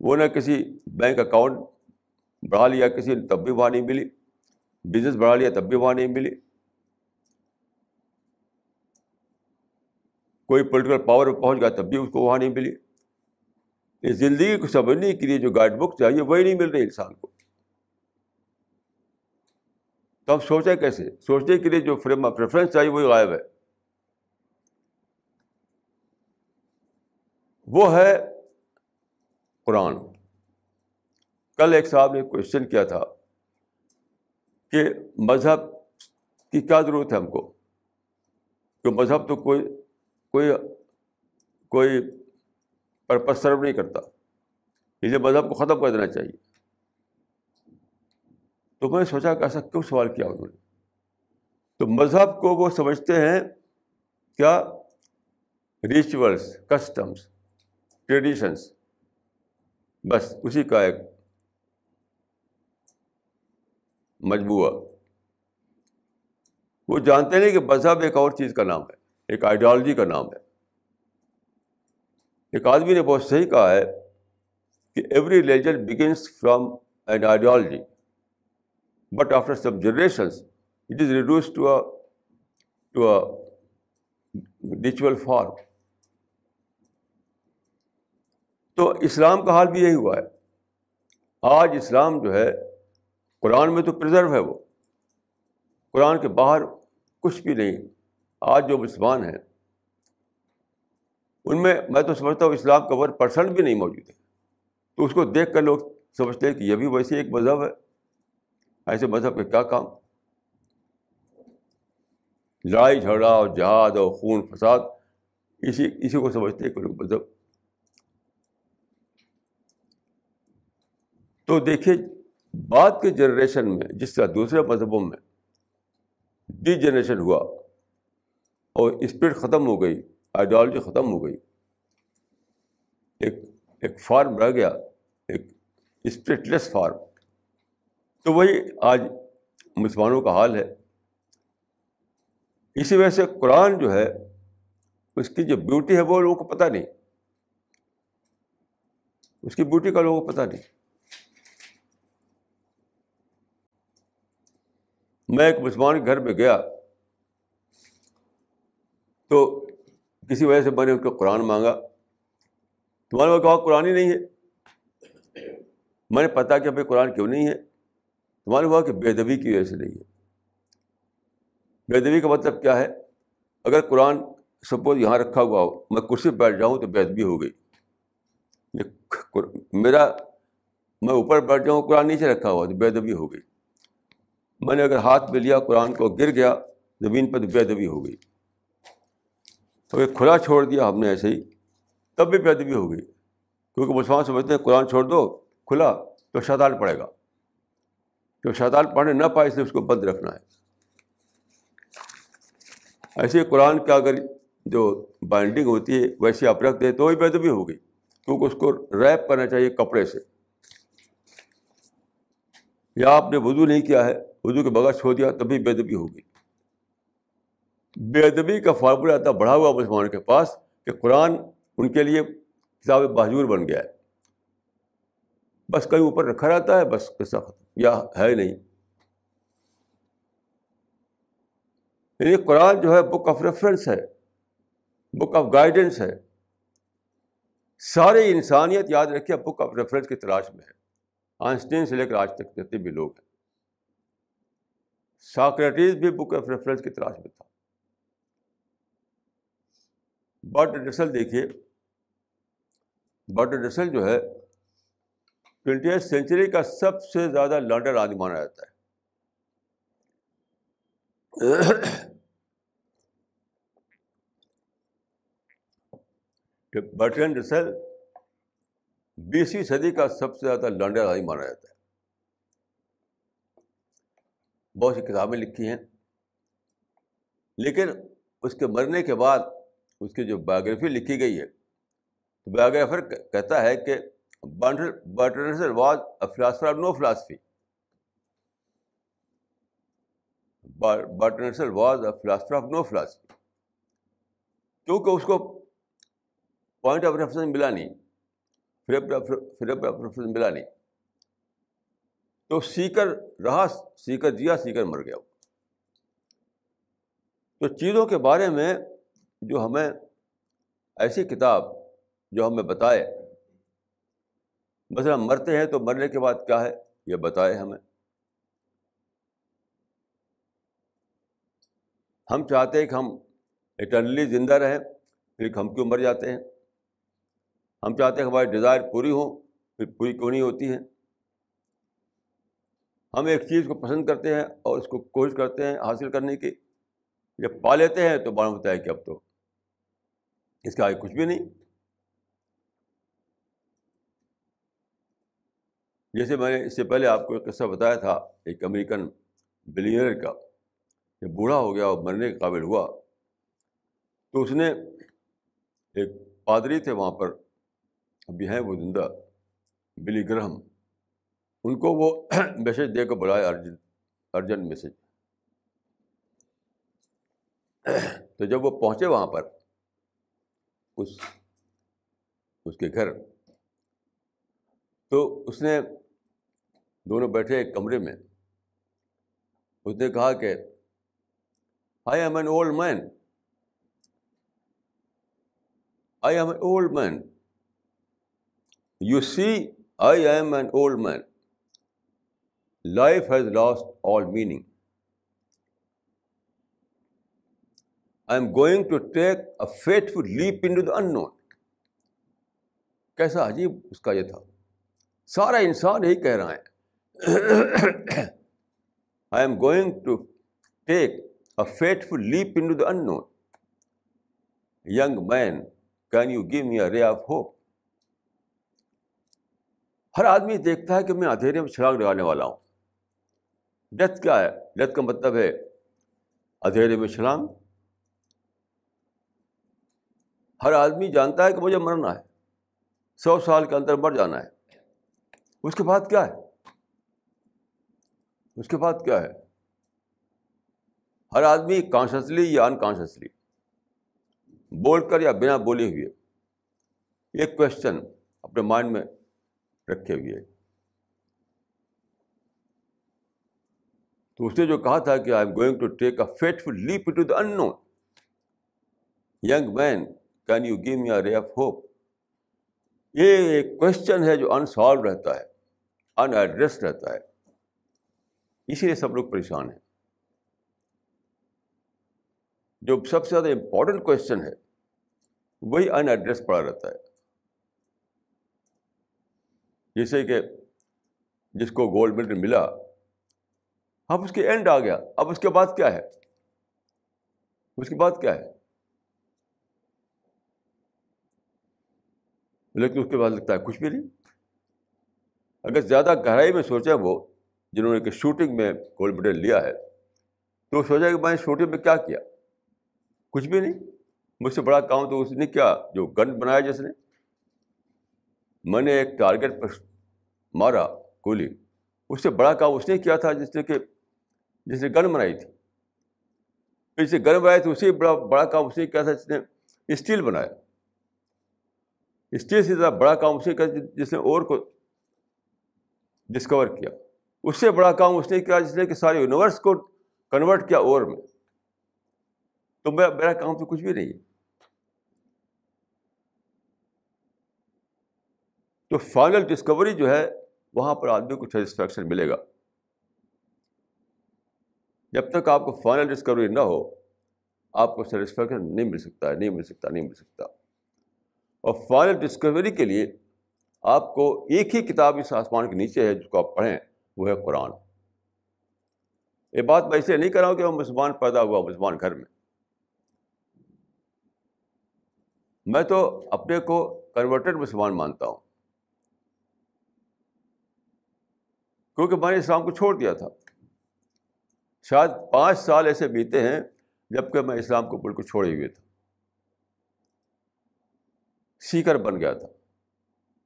وہ نہ کسی بینک اکاؤنٹ بڑھا لیا، کسی نے تب بھی وہاں نہیں ملی۔ بزنس بڑھا لیا، تب بھی وہاں نہیں ملی۔ کوئی پولیٹیکل پاور پہ پہنچ گیا تب بھی اس کو وہاں نہیں ملی۔ اس زندگی کو سمجھنے کے لیے جو گائیڈ بک چاہیے وہی نہیں مل رہی انسان کو۔ تو ہم سوچیں کیسے؟ سوچنے کے لیے جو فریم آف ریفرنس چاہیے وہی غائب ہے۔ وہ ہے قرآن۔ کل ایک صاحب نے کوشچن کیا تھا کہ مذہب کی کیا ضرورت ہے ہم کو؟ کہ مذہب تو کوئی کوئی کوئی پرپز سرو نہیں کرتا۔ اس لیے مذہب کو ختم کر دینا چاہیے۔ تو میں نے سوچا کہ ایسا کیوں سوال کیا انہوں نے؟ تو مذہب کو وہ سمجھتے ہیں کیا؟ ریچولس کسٹمس ٹریڈیشنس بس اسی کا ایک مجموعہ۔ وہ جانتے نہیں کہ مذہب ایک اور چیز کا نام ہے۔ ایک آئیڈیالوجی کا نام ہے۔ ایک آدمی نے بہت صحیح کہا ہے کہ every religion begins from an ideology but after some generations it is reduced to to ritual form تو اسلام کا حال بھی یہی ہوا ہے۔ آج اسلام جو ہے، قرآن میں تو پرزرو ہے وہ۔ قرآن کے باہر کچھ بھی نہیں آج جو مسلمان ہیں، ان میں میں تو سمجھتا ہوں اسلام کا ون پرسنٹ بھی نہیں موجود ہے۔ تو اس کو دیکھ کر لوگ سمجھتے ہیں کہ یہ بھی ویسے ایک مذہب ہے۔ ایسے مذہب کا کیا کام؟ لڑائی جھگڑا اور جہاد اور خون فساد، اسی اسی کو سمجھتے ہیں کہ لوگ مذہب۔ تو دیکھیے، بعد کے جنریشن میں، جس طرح دوسرے مذہبوں میں، ڈی جنریشن ہوا اور اسپرٹ ختم ہو گئی، آئیڈیالوجی ختم ہو گئی۔ ایک ایک فارم رہ گیا، ایک اسپرٹ لیس فارم۔ تو وہی آج مسلمانوں کا حال ہے۔ اسی وجہ سے قرآن جو ہے، اس کی جو بیوٹی ہے، وہ لوگوں کو پتہ نہیں۔ اس کی بیوٹی کا لوگوں کو پتہ نہیں۔ میں ایک مسلمان کے گھر میں گیا۔ تو کسی وجہ سے میں نے ان کو قرآن مانگا۔ تمہارے پاس کہا قرآن ہی نہیں ہے۔ میں نے پتا کہ بھائی قرآن کیوں نہیں ہے۔ تمہارے کہا کہ بے ادبی کی وجہ سے نہیں ہے۔ بے ادبی کا مطلب کیا ہے؟ اگر قرآن سپوز یہاں رکھا ہوا ہو، میں کرسی پہ بیٹھ جاؤں تو بے ادبی ہو گئی۔ میرا، میں اوپر بیٹھ جاؤں، قرآن نیچے رکھا ہوا تو بے ادبی ہو گئی۔ میں نے اگر ہاتھ میں لیا، قرآن کو گر گیا، زمین پہ تو بے ادبی ہو گئی۔ تو ایک کھلا چھوڑ دیا ہم نے ایسے ہی۔ تب بھی بے ادبی ہو گئی۔ کیونکہ مسلمان سمجھتے ہیں قرآن چھوڑ دو، کھلا تو شیطان پڑے گا۔ جو شیطان پڑھنے نہ پائے اس لیے اس کو بند رکھنا ہے۔ ایسے قرآن کا اگر جو بائنڈنگ ہوتی ہے ویسے آپ رکھ دیں تو وہی بےدبی ہوگی کیونکہ اس کو ریپ کرنا چاہیے کپڑے سے۔ یا آپ نے وضو نہیں کیا ہے، وضو کے بغیر چھوڑ دیا تبھی بےدبی ہوگی بے ادبی کا فارمولہ اتنا بڑھا ہوا مسلمانوں کے پاس کہ قرآن ان کے لیے کتاب بہجور بن گیا ہے۔ بس کہیں اوپر رکھا رہتا ہے، بس قصہ ختم، یا ہے نہیں۔ یعنی قرآن جو ہے بک آف ریفرنس ہے بک آف گائیڈنس ہے۔ سارے انسانیت یاد رکھیے بک آف ریفرنس کی تلاش میں ہے۔ آئنسٹین سے لے کر آج تک جتنے بھی لوگ ہیں۔ ساکریٹیز بھی بک آف ریفرنس کی تلاش میں تھا۔ بٹ ڈسل دیکھیے بٹ ڈسل جو ہے ٹوینٹی ایٹ سینچری کا سب سے زیادہ لانڈر آدمی مانا جاتا ہے برٹن ڈسل بیسویں صدی کا سب سے زیادہ لانڈر آدمی مانا جاتا ہے بہت سی کتابیں لکھی ہیں لیکن اس کے مرنے کے بعد اس کی جو بایوگرافی لکھی گئی ہے۔ تو بایوگرافر کہتا ہے کہ was a philosopher of no philosophy was a philosopher of no philosophy کیونکہ اس کو پوائنٹ آف ریفرنس ملا نہیں فریب آف ریفرنس ملا نہیں۔ تو سیکر رہا سیکر جیا سیکر مر گیا۔ تو چیزوں کے بارے میں جو ہمیں ایسی کتاب جو ہمیں بتائے۔ مثلا مرتے ہیں تو مرنے کے بعد کیا ہے؟ یہ بتائے ہمیں۔ ہم چاہتے ہیں کہ ہم اٹرنلی زندہ رہیں، پھر ہم کیوں مر جاتے ہیں۔ ہم چاہتے ہیں کہ ہماری ڈیزائر پوری ہوں پھر پوری کیوں نہیں ہوتی ہیں ہم ایک چیز کو پسند کرتے ہیں اور اس کو کوشش کرتے ہیں حاصل کرنے کی۔ جب پا لیتے ہیں تو معلوم ہوتا ہے کہ اب تو اس کا آگے کچھ بھی نہیں۔ جیسے میں نے اس سے پہلے آپ کو ایک قصہ بتایا تھا، ایک امریکن بلینئر کا جب بوڑھا ہو گیا اور مرنے کے قابل ہوا۔ تو اس نے ایک پادری تھے وہاں پر ابھی ہیں وہ زندہ، بلی گرہم۔ ان کو وہ میسج دے کر بلایا ارجنٹ ارجنٹ میسج تو جب وہ پہنچے وہاں پر اس اس کے گھر۔ تو اس نے دونوں بیٹھے ایک کمرے میں۔ اس نے کہا کہ I am an old man I am an old man you see I am an old man life has lost all meaning I am going to take a faithful leap into the unknown کیسا عجیب اس کا یہ تھا۔ سارا انسان یہی کہہ رہا ہے۔ I am going to take a faithful leap into the unknown young man can you give me a ray of hope ہر آدمی دیکھتا ہے کہ میں اندھیرے میں چھلاگ لگانے والا ہوں۔ ڈیتھ کیا ہے؟ ڈیتھ کا مطلب ہے اندھیرے میں چھلانگ۔ ہر آدمی جانتا ہے کہ مجھے مرنا ہے، سو سال کے اندر مر جانا ہے۔ اس کے بعد کیا ہے؟ اس کے بعد کیا ہے؟ ہر آدمی کانشیسلی یا انکانشیسلی بول کر یا بنا بولے ہوئے ایک کوشچن اپنے مائنڈ میں رکھے ہوئے تو اس نے جو کہا تھا کہ I am going to take a faithful leap to the unknown young man can you give me ray of hope یہ ایک کوشچن ہے جو انسالو رہتا ہے ان ایڈریس رہتا ہے۔ اسی لیے سب لوگ پریشان ہیں۔ جو سب سے زیادہ امپورٹنٹ کوشچن ہے، وہی ان ایڈریس پڑا رہتا ہے۔ جیسے کہ جس کو گولڈ میڈل ملا، اب اس کے اینڈ آ گیا۔ اب اس کے بعد کیا ہے؟ اس کے بعد کیا ہے؟ لیکن اس کے بعد لگتا ہے کچھ بھی نہیں۔ اگر زیادہ گہرائی میں سوچیں وہ، جنہوں نے کہ شوٹنگ میں گولڈ میڈل لیا ہے، تو وہ سوچا کہ میں نے شوٹنگ میں کیا کیا؟ کچھ بھی نہیں۔ مجھ سے بڑا کام تو اس نے کیا، جو گن بنایا جس نے۔ میں نے ایک ٹارگیٹ پر مارا گولی۔ اس سے بڑا کام اس نے کیا تھا جس نے کہ، جس نے گن بنائی تھی۔ جس نے گن بنائی تھی اسی بڑا بڑا کام اس نے کیا تھا جس نے اسٹیل بنایا۔ اسٹیل سے زیادہ بڑا کام اس نے کیا جس نے اور کو ڈسکور کیا۔ اس سے بڑا کام اس نے کیا جس نے کہ سارے یونیورس کو کنورٹ کیا اور میں۔ تو میرا میرا کام تو کچھ بھی نہیں ہے۔ تو فائنل ڈسکوری جو ہے، وہاں پر آدمی کو سیٹسفیکشن ملے گا۔ جب تک آپ کو فائنل ڈسکوری نہ ہو، آپ کو سیٹسفیکشن نہیں مل سکتا ہے نہیں مل سکتا، نہیں مل سکتا۔ اور فائنل ڈسکوری کے لیے آپ کو ایک ہی کتاب اس آسمان کے نیچے ہے جس کو آپ پڑھیں، وہ ہے قرآن۔ یہ بات میں اسے نہیں کر رہا ہوں کہ وہ مسلمان پیدا ہوا مسلمان گھر میں۔ میں تو اپنے کو کنورٹیڈ مسلمان مانتا ہوں۔ کیونکہ میں نے اسلام کو چھوڑ دیا تھا۔ شاید پانچ سال ایسے بیتے ہیں جبکہ میں اسلام کو بالکل چھوڑے ہوئے تھا۔ سیکر بن گیا تھا۔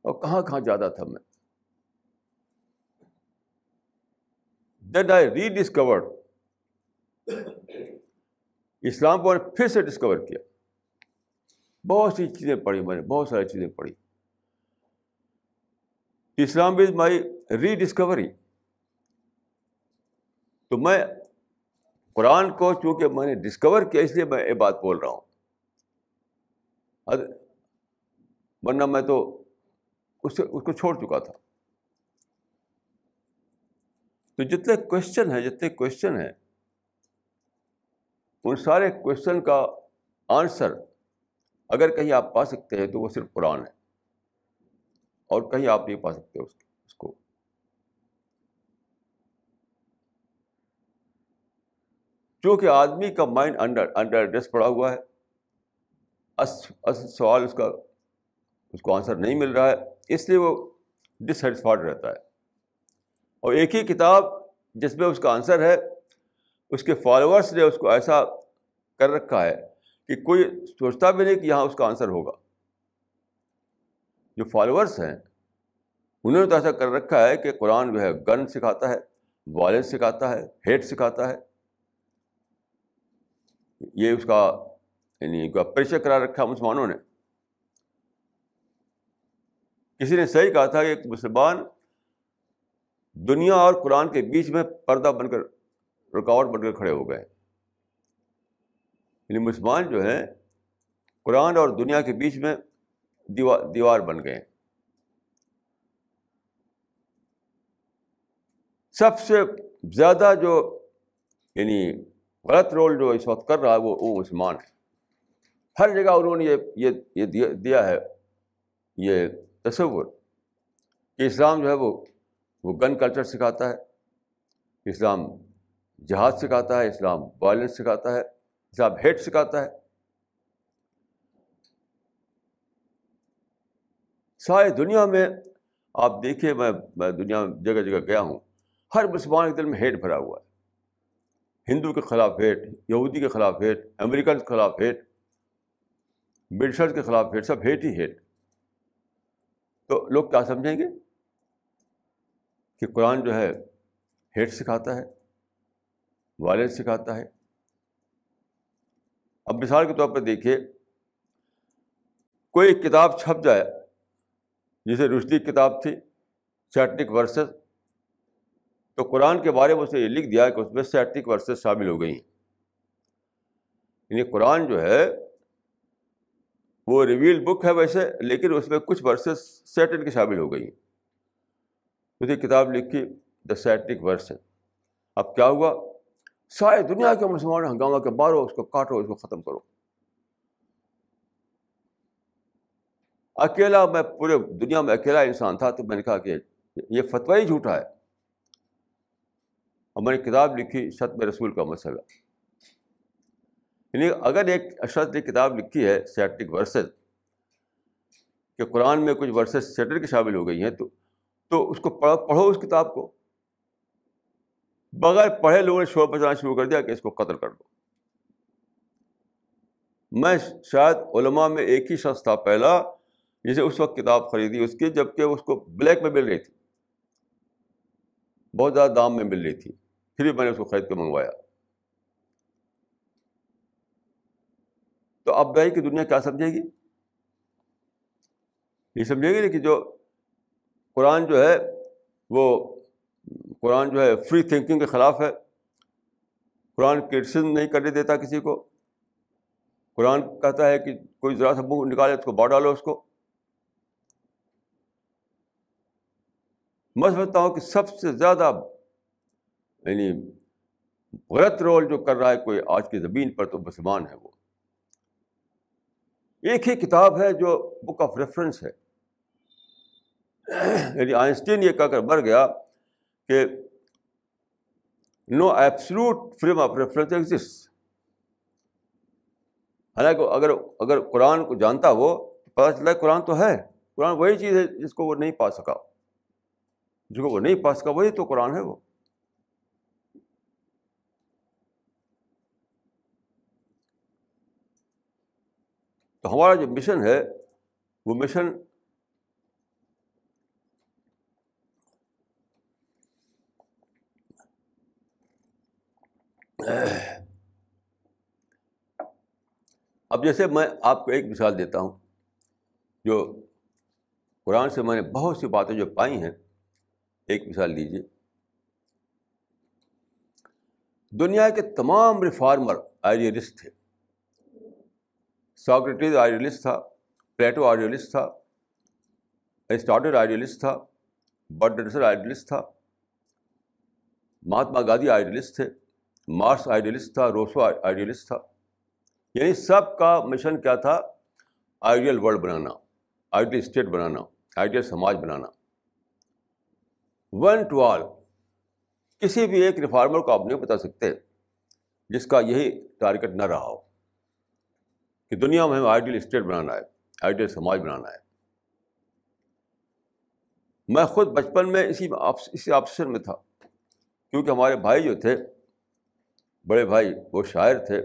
اور کہاں کہاں جاتا تھا میں؟ دین آئی ری ڈسکورڈ اسلام کو پھر سے ڈسکور کیا۔ بہت سی چیزیں پڑھی میں نے، بہت ساری چیزیں پڑھی۔ اسلام از مائی ری ڈسکوری تو میں قرآن کو چونکہ میں نے ڈسکور کیا، اس لیے میں یہ بات بول رہا ہوں۔ ورنہ میں تو اس سے، اس کو چھوڑ چکا تھا۔ تو جتنے کوشچن ہیں، جتنے کوشچن ہیں، ان سارے کوشچن کا آنسر اگر کہیں آپ پا سکتے ہیں تو وہ صرف قرآن ہے۔ اور کہیں آپ نہیں پا سکتے اس کو۔ چونکہ آدمی کا مائنڈ انڈر انڈر ایڈریس پڑا ہوا ہے۔ اصل سوال، اس کا اس کو آنسر نہیں مل رہا ہے، اس لیے وہ ڈسٹسفائڈ رہتا ہے۔ اور ایک ہی کتاب جس میں اس کا آنسر ہے، اس کے فالوورس نے اس کو ایسا کر رکھا ہے کہ کوئی سوچتا بھی نہیں کہ یہاں اس کا آنسر ہوگا۔ جو فالوورس ہیں، انہوں نے تو ایسا کر رکھا ہے کہ قرآن جو ہے گن سکھاتا ہے وائلنس سکھاتا ہے ہیٹ سکھاتا ہے۔ یہ اس کا یعنی پریشر کرا رکھا مسلمانوں نے۔ کسی نے صحیح کہا تھا کہ ایک مسلمان دنیا اور قرآن کے بیچ میں پردہ بن کر، رکاوٹ بن کر کھڑے ہو گئے۔ یعنی مسلمان جو ہیں، قرآن اور دنیا کے بیچ میں دیوار دیوار بن گئے۔ سب سے زیادہ جو یعنی غلط رول جو اس وقت کر رہا ہے، وہ وہ مسلمان ہے۔ ہر جگہ انہوں نے یہ یہ دیا ہے، یہ تصور کہ اسلام جو ہے وہ وہ گن کلچر سکھاتا ہے، اسلام جہاد سکھاتا ہے، اسلام وائلنس سکھاتا ہے، اسلام ہیٹ سکھاتا ہے۔ ساری دنیا میں آپ دیکھیے میں میں دنیا میں جگہ جگہ گیا ہوں، ہر مسلمان کے دل میں ہیٹ بھرا ہوا ہے۔ ہندو کے خلاف ہیٹ یہودی کے خلاف ہیٹ امریکن کے خلاف ہیٹ برٹشر کے خلاف ہیٹ سب ہیٹ ہی ہیٹ تو لوگ کیا سمجھیں گے کہ قرآن جو ہے ہیٹ سکھاتا ہے وائلنس سکھاتا ہے۔ اب مثال کے طور پر دیکھیے، کوئی کتاب چھپ جائے جسے رشدی کتاب تھی سیٹرک ورسز، تو قرآن کے بارے میں اسے یہ لکھ دیا کہ اس میں سیٹرک ورسز شامل ہو گئی ہیں۔ یعنی قرآن جو ہے وہ ریویل بک ہے ویسے، لیکن اس میں کچھ ورسز سیٹن کی شامل ہو گئی ہیں۔ کتاب لکھی دا سیٹرک ورس اب کیا ہوا؟ سارے دنیا کے مسلمان ہنگامہ کے مارو، اس کو کاٹو، اس کو ختم کرو۔ اکیلا میں پورے دنیا میں اکیلا انسان تھا تو میں نے کہا کہ یہ فتویٰ ہی جھوٹا ہے۔ اور میں نے کتاب لکھی ستم رسول کا مسئلہ۔ یعنی اگر ایک اشرت نے کتاب لکھی ہے سیٹرک ورسز کہ قرآن میں کچھ ورسز سیٹر کی شامل ہو گئی ہیں، تو تو اس کو پڑھو پڑھو اس کتاب کو۔ بغیر پڑھے لوگوں نے شور بچانا شروع کر دیا کہ اس کو قتل کر دو۔ میں شاید علماء میں ایک ہی شخص تھا پہلا جسے اس وقت کتاب خریدی اس کی جبکہ اس کو بلیک میں مل رہی تھی۔ بہت زیادہ دام میں مل رہی تھی۔ پھر بھی میں نے اس کو خرید کے منگوایا۔ تو اب بھائی کی دنیا کیا سمجھے گی؟ یہ سمجھے گی کہ جو قرآن جو ہے، وہ قرآن جو ہے فری تھنکنگ کے خلاف ہے۔ قرآن کرٹسن نہیں کرنے دیتا کسی کو۔ قرآن کہتا ہے کہ کوئی ذرا سا منہ نکالے اس کو باؤ ڈالو اس کو۔ میں سمجھتا ہوں کہ سب سے زیادہ یعنی غلط رول جو کر رہا ہے کوئی آج کی زمین پر تو مسلمان ہے وہ۔ ایک ہی کتاب ہے جو بک آف ریفرنس ہے۔ یعنی آئنسٹین یہ کہہ کر مر گیا کہ no absolute frame of reference exist حالانکہ اگر اگر قرآن کو جانتا وہ پتا چلا قرآن تو ہے۔ قرآن وہی چیز ہے جس کو وہ نہیں پا سکا۔ جس کو وہ نہیں پا سکا، وہی تو قرآن ہے وہ۔ تو ہمارا جو مشن ہے، وہ مشن اب جیسے میں آپ کو ایک مثال دیتا ہوں، جو قرآن سے میں نے بہت سی باتیں جو پائی ہیں، ایک مثال لیجیے دنیا کے تمام ریفارمر آئیڈیلسٹ تھے۔ ساکریٹیز آئیڈیلسٹ تھا، پلیٹو آئیڈیلسٹ تھا اسٹارٹر آئیڈیلسٹ تھا برڈسر آئیڈیلسٹ تھا، مہاتما گاندھی آئیڈیلسٹ تھے، مارس آئیڈیلسٹ تھا، روسو آئیڈیلسٹ تھا۔ یعنی سب کا مشن کیا تھا؟ آئیڈیل ورلڈ بنانا، آئیڈیل اسٹیٹ بنانا، آئیڈیل سماج بنانا۔ ون ٹو آل، کسی بھی ایک ریفارمر کو آپ نہیں بتا سکتے جس کا یہی ٹارگیٹ نہ رہا ہو۔ کہ دنیا میں ہمیں آئیڈیل اسٹیٹ بنانا ہے، آئیڈیل سماج بنانا ہے۔ میں خود بچپن میں اسی اسی آپشن میں تھا، کیونکہ ہمارے بھائی جو تھے، بڑے بھائی، وہ شاعر تھے،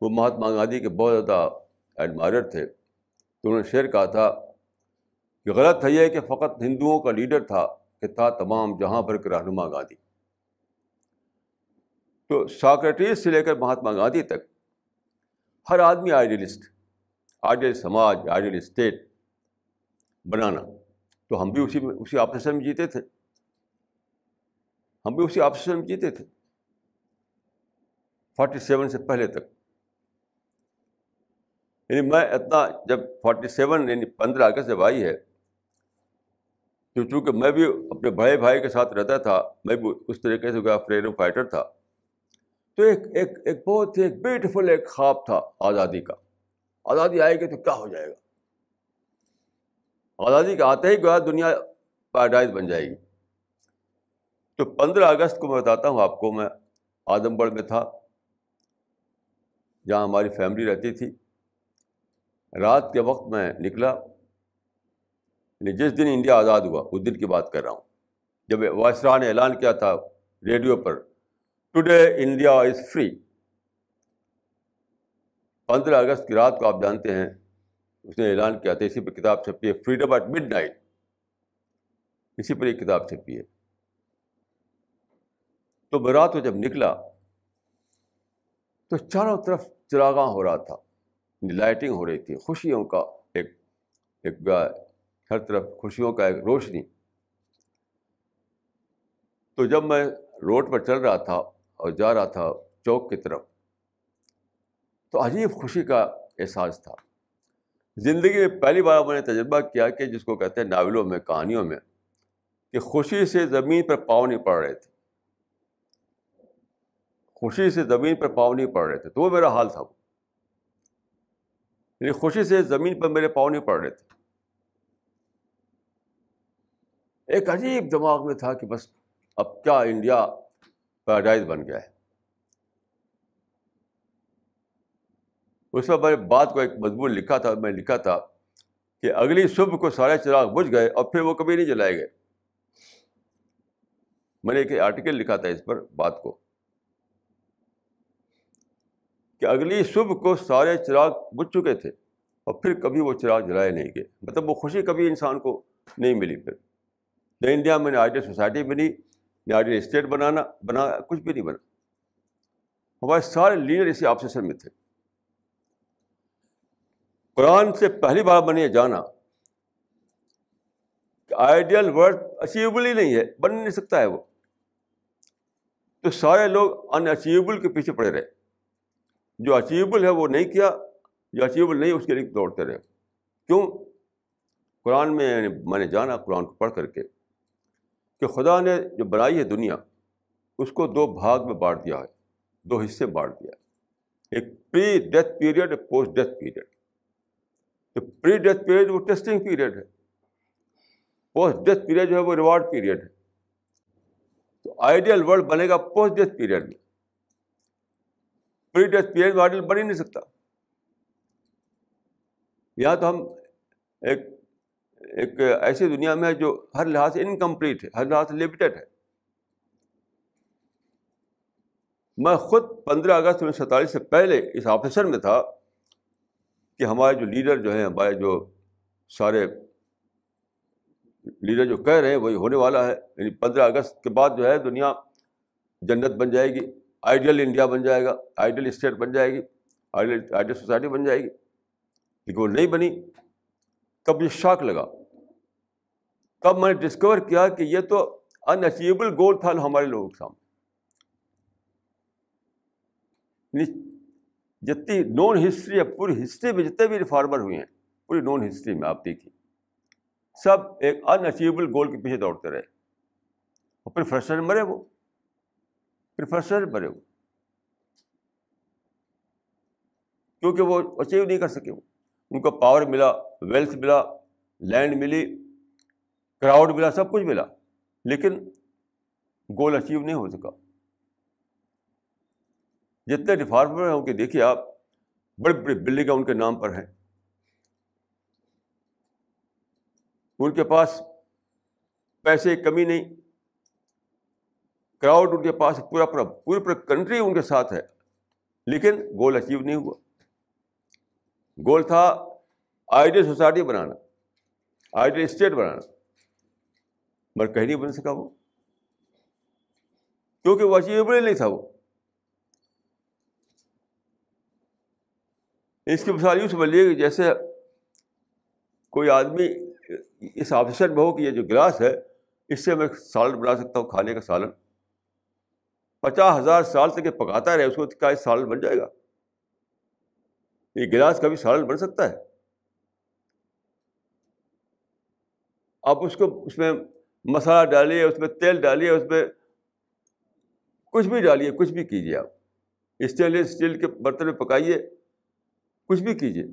وہ مہاتما گاندھی کے بہت زیادہ ایڈمائر تھے۔ تو انہوں نے شعر کہا تھا کہ غلط ہے یہ کہ فقط ہندوؤں کا لیڈر تھا، کہ تھا تمام جہاں بھر کے رہنما گاندھی۔ تو ساکریٹیز سے لے کر مہاتما گاندھی تک ہر آدمی آئیڈیلسٹ آئیڈیل سماج، آئیڈیل اسٹیٹ، بنانا۔ تو ہم بھی اسی میں، اسی آپریشن میں جیتے تھے۔ ہم بھی اسی آپریشن میں جیتے تھے۔ فورٹی سیون سے پہلے تک۔ یعنی میں اتنا جب فورٹی سیون یعنی پندرہ اگست جب آئی ہے، تو چونکہ میں بھی اپنے بڑے بھائی کے ساتھ رہتا تھا، میں بھی اس طریقے سے گیا فریڈم فائٹر تھا۔ تو ایک ایک ایک بہت ہی ایک بیوٹیفل ایک خواب تھا آزادی کا۔ آزادی آئے گی تو کیا ہو جائے گا؟ آزادی کا آتے ہی گیا دنیا پیراڈائز بن جائے گی۔ تو پندرہ اگست کو میں بتاتا ہوں آپ کو، میں آدم گڑھ میں تھا، جہاں ہماری فیملی رہتی تھی۔ رات کے وقت میں نکلا۔ یعنی جس دن انڈیا آزاد ہوا، اس دن کی بات کر رہا ہوں۔ جب وائسرا نے اعلان کیا تھا ریڈیو پر ٹوڈے انڈیا از فری پندرہ اگست کی رات کو آپ جانتے ہیں، اس نے اعلان کیا تھا، اسی پہ کتاب چھپی ہے فریڈم ایٹ مڈ نائٹ اسی پر ایک کتاب چھپی ہے۔ تو میں رات کو جب نکلا، تو چاروں طرف چراغاں ہو رہا تھا لائٹنگ ہو رہی تھی، خوشیوں کا ایک ایک ہر طرف خوشیوں کا ایک روشنی۔ تو جب میں روڈ پر چل رہا تھا اور جا رہا تھا چوک کی طرف۔ تو عجیب خوشی کا احساس تھا۔ زندگی میں پہلی بار میں نے تجربہ کیا کہ جس کو کہتے ہیں ناولوں میں، کہانیوں میں، کہ خوشی سے زمین پر پاؤں نہیں پڑ رہے تھے۔ خوشی سے زمین پر پاؤں نہیں پڑ رہے تھے۔ تو وہ میرا حال تھا وہ۔ یعنی خوشی سے زمین پر میرے پاؤں نہیں پڑ رہے تھے۔ ایک عجیب دماغ میں تھا کہ بس اب کیا انڈیا پیراڈائز بن گیا ہے۔ اس میں میں نے بات کو ایک مضمون لکھا تھا، میں لکھا تھا کہ اگلی صبح کو سارے چراغ بجھ گئے اور پھر وہ کبھی نہیں جلائے گئے۔ میں نے ایک آرٹیکل لکھا تھا اس پر بات کو۔ کہ اگلی صبح کو سارے چراغ بجھ چکے تھے اور پھر کبھی وہ چراغ جلائے نہیں گئے۔ مطلب وہ خوشی کبھی انسان کو نہیں ملی پھر۔ نہ انڈیا میں نے آئیڈیل سوسائٹی بنی۔ آئیڈیل اسٹیٹ بنانا، بنا، کچھ بھی نہیں بنا۔ ہمارے سارے لیڈر اسی آپسیشن میں تھے۔ قرآن سے پہلی بار میں نے یہ جانا کہ آئیڈیل ورڈ اچیویبل ہی نہیں ہے، بن نہیں سکتا ہے وہ۔ تو سارے لوگ ان اچیویبل کے پیچھے پڑے رہے۔ جو اچیویبل ہے وہ نہیں کیا، جو اچیویبل نہیں، اس کے لیے دوڑتے رہے۔ کیوں؟ قرآن میں یعنی میں نے جانا، قرآن کو پڑھ کر کے۔ کہ خدا نے جو بنائی ہے دنیا، اس کو دو بھاگ میں بانٹ دیا ہے، دو حصے بانٹ دیا ایک پری ڈیتھ پیریڈ ایک پوسٹ ڈیتھ پیریڈ تو پری ڈیتھ پیریڈ وہ ٹیسٹنگ پیریڈ ہے۔ پوسٹ ڈیتھ پیریڈ جو ہے وہ ریوارڈ پیریڈ ہے۔ تو آئیڈیل ورلڈ بنے گا پوسٹ ڈیتھ پیریڈ میں۔ پری ڈیتھ پیریڈ میں آئیڈیل بن ہی نہیں سکتا۔ یہاں تو ہم ایک ایک ایسی دنیا میں ہے جو ہر لحاظ سے انکمپلیٹ ہے، ہر لحاظ سے لمیٹیڈ ہے۔ میں خود پندرہ اگست انیس سو سینتالیس سے پہلے اس آفیسر میں تھا کہ ہمارے جو لیڈر جو ہیں، ہمارے جو سارے لیڈر جو کہہ رہے ہیں، وہی ہونے والا ہے۔ یعنی پندرہ اگست کے بعد جو ہے دنیا جنت بن جائے گی آئیڈیل انڈیا بن جائے گا آئیڈیل اسٹیٹ بن جائے گی آئیڈیل آئیڈیل سوسائٹی بن جائے گی۔ لیکن وہ نہیں بنی۔ تب مجھے شاک لگا۔ تب میں نے ڈسکور کیا کہ یہ تو ان اچیویبل گول تھا ہمارے لوگوں کے سامنے۔ یعنی جتنی نون ہسٹری ہے، پوری ہسٹری میں جتنے بھی ریفارمر ہوئے ہیں، پوری نون ہسٹری میں آپ دیکھیے سب ایک ان اچیویبل گول کے پیچھے دوڑتے رہے۔ اور پھر فرسٹر مرے وہ۔ پھر فرسٹر مرے وہ۔ کیونکہ وہ اچیو نہیں کر سکے وہ۔ ان کو پاور ملا۔ ویلتھ ملا لینڈ ملی کراؤڈ ملا، سب کچھ ملا، لیکن گول اچیو نہیں ہو سکا۔ جتنے ریفارمر ہیں ان کے دیکھیے آپ بڑی بڑی بلڈنگیں ان کے نام پر ہیں۔ ان کے پاس پیسے کمی نہیں۔ کراؤڈ ان کے پاس پورا پورا پوری پوری کنٹری ان کے ساتھ ہے، لیکن گول اچیو نہیں ہوا۔ گول تھا آئیڈیل سوسائٹی بنانا آئیڈیل اسٹیٹ بنانا۔ مگر کہیں نہیں بن سکا وہ۔ کیونکہ وہ اچیویبل نہیں تھا وہ۔ اس کی مثال یوں سمجھ لیے کہ جیسے کوئی آدمی اس آفیسر میں ہو کہ یہ جو گلاس ہے، اس سے میں سالن بنا سکتا ہوں، کھانے کا سالن۔ پچاس ہزار سال تک یہ پکاتا رہے، اس کو کیا سالن بن جائے گا؟ یہ گلاس کبھی سالن بن سکتا ہے۔ آپ اس کو اس میں مسالہ ڈالیے، اس میں تیل ڈالیے، اس میں کچھ بھی ڈالیے، کچھ بھی کیجیے آپ۔ اسٹینلیس اسٹیل کے برتن میں پکائیے، کچھ بھی کیجیے۔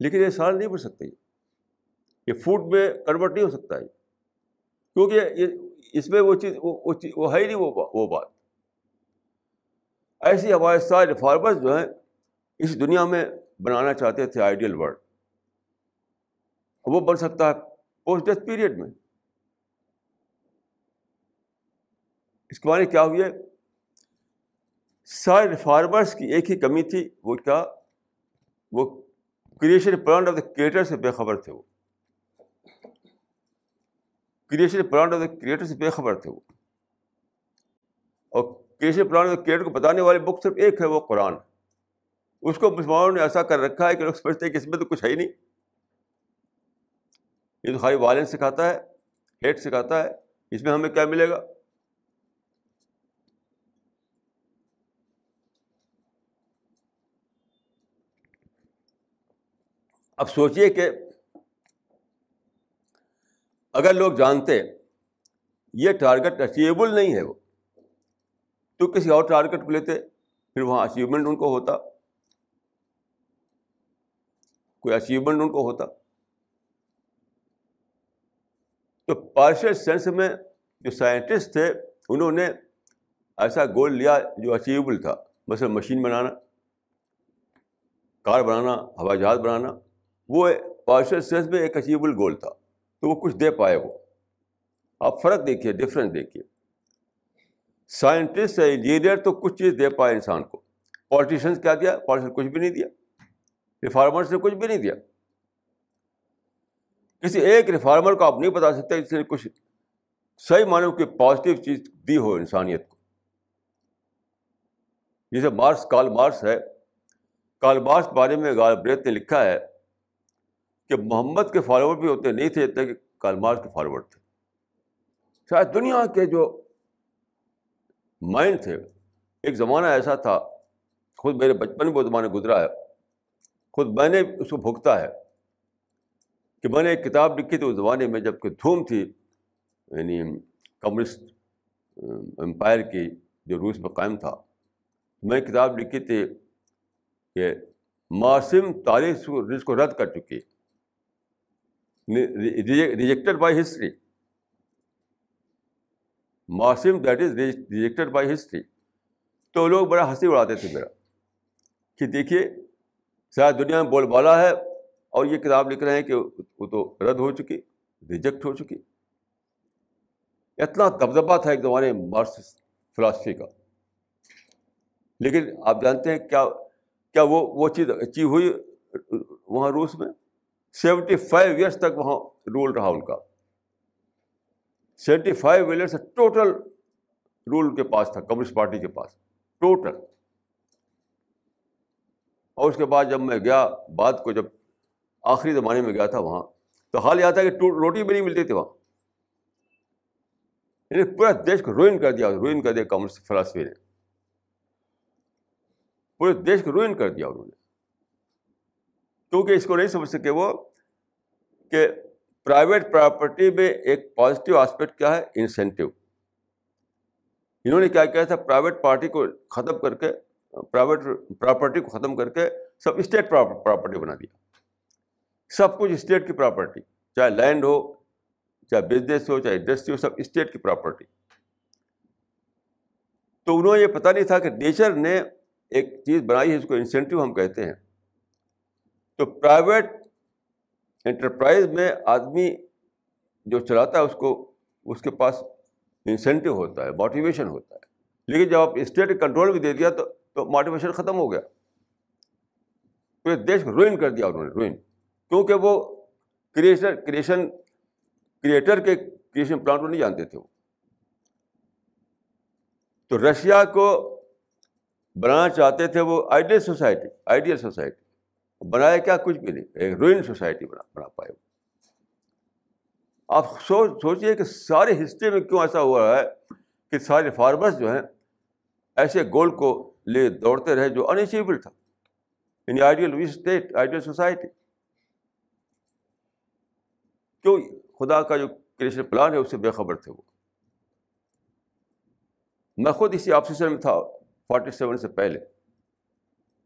لیکن یہ سال نہیں بن سکتا یہ۔ فوڈ میں کنورٹ نہیں ہو سکتا ہے کیونکہ یہ اس میں وہ چیز، وہ ہے ہی نہیں وہ بات۔ ایسی ہمارے سارے ریفارمرز جو ہیں، اس دنیا میں بنانا چاہتے تھے آئیڈیل ورڈ۔ وہ بن سکتا ہے۔ پوسٹ ڈیتھ پیریڈ میں۔ اس کے معنی کیا ہوئے سارے ریفارمرس کی ایک ہی کمی تھی، وہ کیا؟ وہ creation plan of the creator سے بے خبر تھے وہ۔ Creation plan of the creator سے بے خبر تھے وہ۔ اور creation plan of the creator کو بتانے والی بک صرف ایک ہے، وہ قرآن۔ اس کو مسلمانوں نے ایسا کر رکھا ہے کہ لوگ سمجھتے ہیں کہ اس میں تو کچھ ہے ہی نہیں۔ یہ تو خالی والن سکھاتا ہے، ہیٹ سکھاتا ہے، اس میں ہمیں کیا ملے گا؟ اب سوچیے کہ اگر لوگ جانتے یہ ٹارگیٹ اچیویبل نہیں ہے وہ، تو کسی اور ٹارگیٹ کو لیتے، پھر وہاں اچیومنٹ ان کو ہوتا۔ کوئی اچیومنٹ ان کو ہوتا۔ تو پارشل سینس میں جو سائنٹسٹ تھے، انہوں نے ایسا گول لیا جو اچیویبل تھا۔ مثلاً مشین بنانا کار بنانا، ہوائی جہاز بنانا، وہ پارشل سینس میں ایک اچیوبل گول تھا۔ تو وہ کچھ دے پائے وہ۔ آپ فرق دیکھیے ڈفرینس دیکھیے۔ سائنٹسٹ انجینئر تو کچھ چیز دے پائے انسان کو۔ پالیٹیشنس کیا دیا؟ پالیٹیشن کچھ بھی نہیں دیا۔ ریفارمرس نے کچھ بھی نہیں دیا۔ کسی ایک ریفارمر کو آپ نہیں بتا سکتے جس نے کچھ صحیح معنی کہ پازیٹیو چیز دی ہو انسانیت کو۔ جیسے مارس کال مارس ہے۔ کال مارس کے بارے میں گال بریت نے لکھا ہے کہ محمد کے فالوور بھی ہوتے نہیں تھے اتنے کہ کال مارس کے فالوور تھے۔ شاید دنیا کے جو مائنڈ تھے، ایک زمانہ ایسا تھا، خود میرے بچپن میں وہ زمانہ گزرا ہے۔ خود میں نے اس کو بھگتا ہے۔ کہ میں نے ایک کتاب لکھی تھی اس زمانے میں جبکہ دھوم تھی یعنی کمیونسٹ امپائر کی جو روس میں قائم تھا۔ میں کتاب لکھی تھی کہ معصم تاریخ اس کو رد کر چکی۔ یعنی rejected by history. معصم that is rejected by history. تو لوگ بڑا ہنسی اڑاتے تھے میرا۔ کہ دیکھیے شاید دنیا میں بول بالا ہے۔ اور یہ کتاب لکھ رہے ہیں کہ وہ تو رد ہو چکی ریجیکٹ ہو چکی۔ اتنا دبدبا تھا ایک زمانے مارکس فلاسفی کا۔ لیکن آپ جانتے ہیں کیا کیا وہ وہ چیز اچیو ہوئی وہاں روس میں؟ سیونٹی فائیو ایئرس تک وہاں رول رہا ان کا۔ Seventy five years total rule کے پاس تھا کمیونسٹ پارٹی کے پاس۔ ٹوٹل اور اس کے بعد جب میں گیا، بعد کو جب آخری زمانے میں گیا تھا وہاں۔ تو حال یہ تھا کہ روٹی بھی نہیں ملتی تھی وہاں۔ یعنی پورا دیش کو روئن کر دیا روئن کر دیا کامرس فلاسفی نے۔ پورے دیش کو روئن کر دیا انہوں نے۔ کیونکہ اس کو نہیں سمجھ سکے وہ کہ پرائیویٹ پراپرٹی میں ایک پازیٹیو آسپیکٹ کیا ہے؟ انسینٹیو انہوں نے کیا کیا تھا؟ پرائیویٹ پارٹی کو ختم کر کے پرائیویٹ پراپرٹی کو ختم کر کے سب اسٹیٹ پراپرٹی بنا دیا۔ سب کچھ اسٹیٹ کی پراپرٹی، چاہے لینڈ ہو، چاہے بزنس ہو، چاہے انڈسٹری ہو، سب اسٹیٹ کی پراپرٹی۔ تو انہوں نے یہ پتہ نہیں تھا کہ نیچر نے ایک چیز بنائی ہے اس کو انسینٹیو ہم کہتے ہیں۔ تو پرائیویٹ انٹرپرائز میں آدمی جو چلاتا ہے، اس کو، اس کے پاس انسینٹیو ہوتا ہے موٹیویشن ہوتا ہے۔ لیکن جب آپ اسٹیٹ کنٹرول بھی دے دیا تو تو موٹیویشن ختم ہو گیا۔ پورے دیش کو روئن کر دیا انہوں نے روئن کیونکہ وہ کریشن کریشن کریٹر کے کریشن پلانٹ کو نہیں جانتے تھے وہ۔ تو رشیا کو بنانا چاہتے تھے وہ آئیڈیل سوسائٹی آئیڈیل سوسائٹی۔ بنایا کیا؟ کچھ بھی نہیں۔ ایک روئن سوسائٹی بنا بنا پائے وہ۔ آپ سوچ سوچیے کہ ساری ہسٹری میں کیوں ایسا ہوا ہے کہ سارے فارمرس جو ہیں ایسے گول کو لے دوڑتے رہے جو انچیویبل تھا۔ یعنی آئیڈیل اسٹیٹ، آئیڈیل سوسائٹی۔ کیوں خدا کا جو کریشن پلان ہے، اس سے بے خبر تھے وہ۔ میں خود اسی آفیسر میں تھا فورٹی سیون سے پہلے۔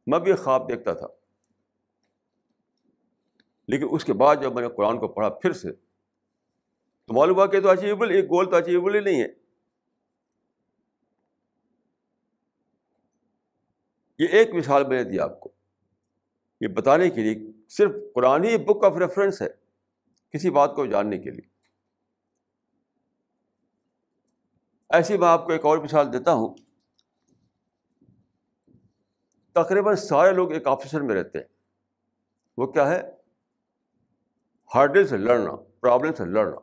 میں بھی خواب دیکھتا تھا۔ لیکن اس کے بعد جب میں نے قرآن کو پڑھا پھر سے، تو معلوم ہوا کہ تو اچیویبل ایک گول تو اچیویبل ہی نہیں ہے۔ یہ ایک مثال میں نے دی آپ کو۔ یہ بتانے کے لیے صرف قرآن ہی بک آف ریفرنس ہے۔ کسی بات کو جاننے کے لیے۔ ایسی میں آپ کو ایک اور مثال دیتا ہوں۔ تقریباً سارے لوگ ایک آفیسر میں رہتے ہیں۔ وہ کیا ہے؟ ہارڈل سے لڑنا، پرابلم سے لڑنا۔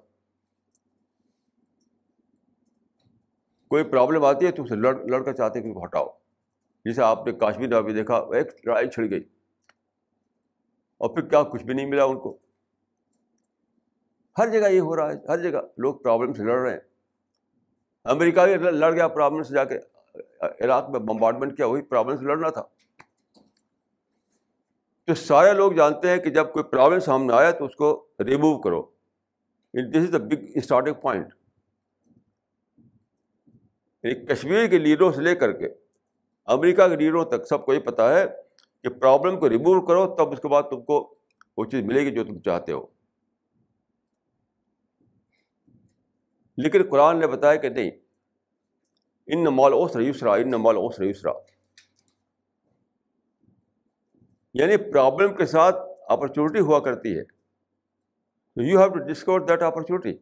کوئی پرابلم آتی ہے تو اسے لڑ لڑ کر چاہتے ہیں کہ ہٹاؤ۔ جیسے آپ نے کاشمیر میں ابھی دیکھا، ایک لڑائی چھڑ گئی۔ اور پھر کیا کچھ بھی نہیں ملا ان کو۔ ہر جگہ یہ ہو رہا ہے، ہر جگہ۔ لوگ پرابلم سے لڑ رہے ہیں۔ امریکہ بھی لڑ گیا پرابلم سے جا کے، عراق میں بمبارڈمنٹ کیا، وہی پرابلم سے لڑنا تھا۔ تو سارے لوگ جانتے ہیں کہ جب کوئی پرابلم سامنے آیا تو اس کو ریموو کرو۔ This is the big starting point Kashmir کے لیڈروں سے لے کر کے امریکہ کے لیڈروں تک سب کو یہ پتہ ہے کہ پرابلم کو ریموو کرو، تب اس کے بعد تم کو وہ چیز ملے گی جو تم چاہتے ہو۔ لیکن قرآن نے بتایا کہ نہیں، ان مال اوسر یسرا، ان مال اوسر یسرا۔ یعنی پرابلم کے ساتھ اپرچونیٹی ہوا کرتی ہے۔ You have to discover that opportunity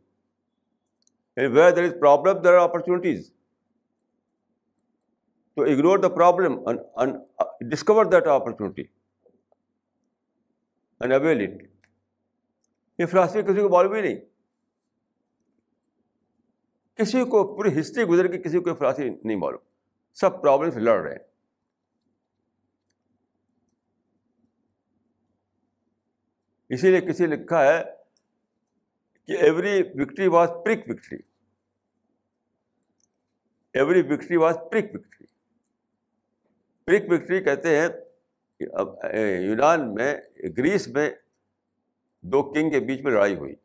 where there is problem there are opportunities تو ignore the problem discover that opportunity and avail it یہ فلاسفی کسی کو معلوم ہی نہیں۔ کسی کو پوری ہسٹری گزر کے کسی کو فلاسفی نہیں معلوم۔ سب پرابلم سے لڑ رہے ہیں۔ اسی لیے کسی لکھا ہے کہ every victory was Pyrrhic victory every victory was Pyrrhic victory Pyrrhic victory کہتے ہیں یونان میں، گریس میں دو کنگ کے بیچ میں لڑائی ہوئی۔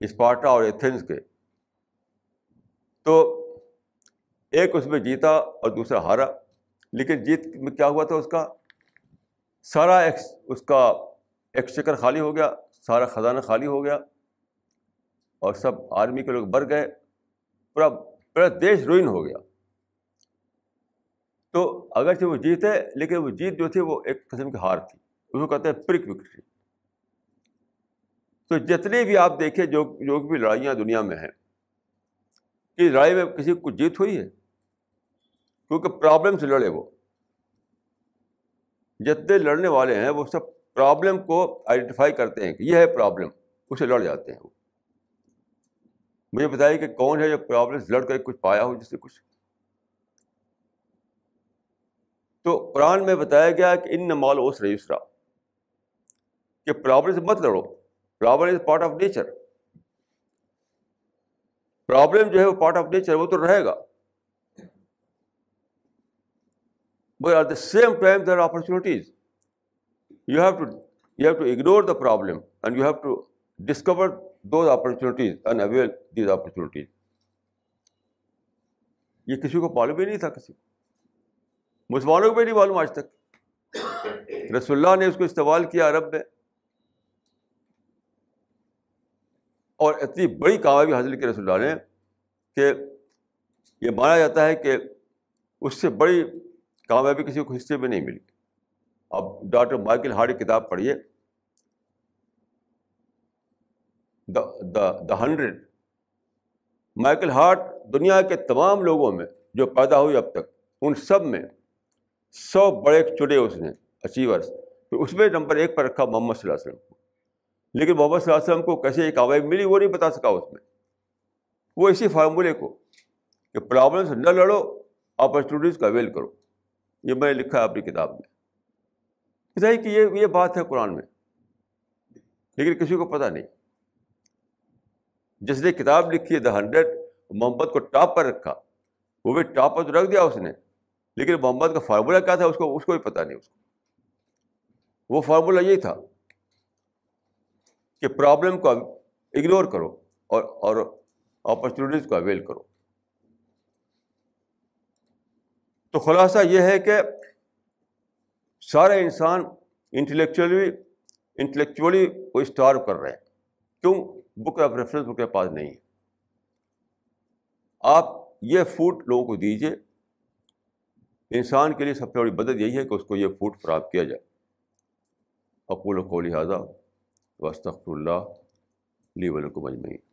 اسپارٹا اور ایتھنس کے۔ تو ایک اس میں جیتا اور دوسرا ہارا۔ لیکن جیت میں کیا ہوا تھا اس کا؟ سارا اس کا ایکسچکر خالی ہو گیا، سارا خزانہ خالی ہو گیا اور سب آرمی کے لوگ بر گئے، پورا پورا دیش روئن ہو گیا۔ تو اگرچہ وہ جیت ہے لیکن وہ جیت جو تھی وہ ایک قسم کی ہار تھی۔ اس کو کہتے ہیں پرک وکٹری۔ تو جتنی بھی آپ دیکھیں، جو جو بھی لڑائیاں دنیا میں ہیں کہ لڑائی میں کسی کو جیت ہوئی ہے، کیونکہ پرابلم سے لڑے وہ۔ جتنے لڑنے والے ہیں، وہ سب پرابلم کو آئیڈینٹیفائی کرتے ہیں کہ یہ ہے پرابلم اسے لڑ جاتے ہیں وہ۔ مجھے بتائیے کہ کون ہے جو پرابلم لڑ کر کچھ پایا ہو، جس سے کچھ؟ تو قرآن میں بتایا گیا کہ ان نمال اوس رجسٹرا کہ پرابلم سے مت لڑو۔ Problem is part of nature problem جو ہے وہ پارٹ آف نیچر وہ تو رہے گا۔ But at the same time there opportunities you have to you have to ignore the problem and you have to discover those opportunities and avail these opportunities یہ کسی کو معلوم ہی نہیں تھا، کسی کو۔ مسلمانوں کو بھی نہیں معلوم آج تک۔ رسول اللہ نے اس کو استعمال کیا عرب میں اور اتنی بڑی کامیابی حاصل کی رسول اللہ نے کہ یہ مانا جاتا ہے کہ اس سے بڑی کامیابی کسی کو حصے میں نہیں ملی۔ اب ڈاکٹر مائیکل ہارڈی کتاب پڑھیے۔ دا ہنڈریڈ مائیکل ہارٹ دنیا کے تمام لوگوں میں جو پیدا ہوئی اب تک، ان سب میں سو بڑے چنے اس نے اچیورس تو اس میں نمبر ایک پر رکھا محمد صلی اللہ علیہ وسلم۔ کو لیکن محمد صلی اللہ علیہ وسلم کو کیسے ایک کامیابی ملی وہ نہیں بتا سکا اس میں۔ وہ اسی فارمولے کو کہ پرابلم سے نہ لڑو اپرچونیٹیز کا اویل کرو۔ یہ میں نے لکھا ہے اپنی کتاب میں۔ بتائیے کہ یہ یہ بات ہے قرآن میں۔ لیکن کسی کو پتہ نہیں۔ جس نے کتاب لکھی ہے دا ہنڈریڈ محمد کو ٹاپ پر رکھا۔ وہ بھی ٹاپ پر تو رکھ دیا اس نے۔ لیکن محمد کا فارمولہ کیا تھا، اس کو اس کو بھی پتہ نہیں۔ اس کو وہ فارمولہ یہی تھا۔ کہ پرابلم کو اگنور کرو اور اور اپرچونیٹیز کو اویل کرو۔ تو خلاصہ یہ ہے کہ سارے انسان انٹلیکچولی انٹلیکچولی کو اسٹارو کر رہے ہیں۔ کیوں؟ بک آف ریفرنس ان کے پاس نہیں ہے۔ آپ یہ فوڈ لوگوں کو دیجیے انسان کے لیے سب سے بڑی مدد یہی ہے کہ اس کو یہ فوڈ فراہم کیا جائے۔ اقول و کو لہٰذا وسط اللہ لی ولکم اجمعین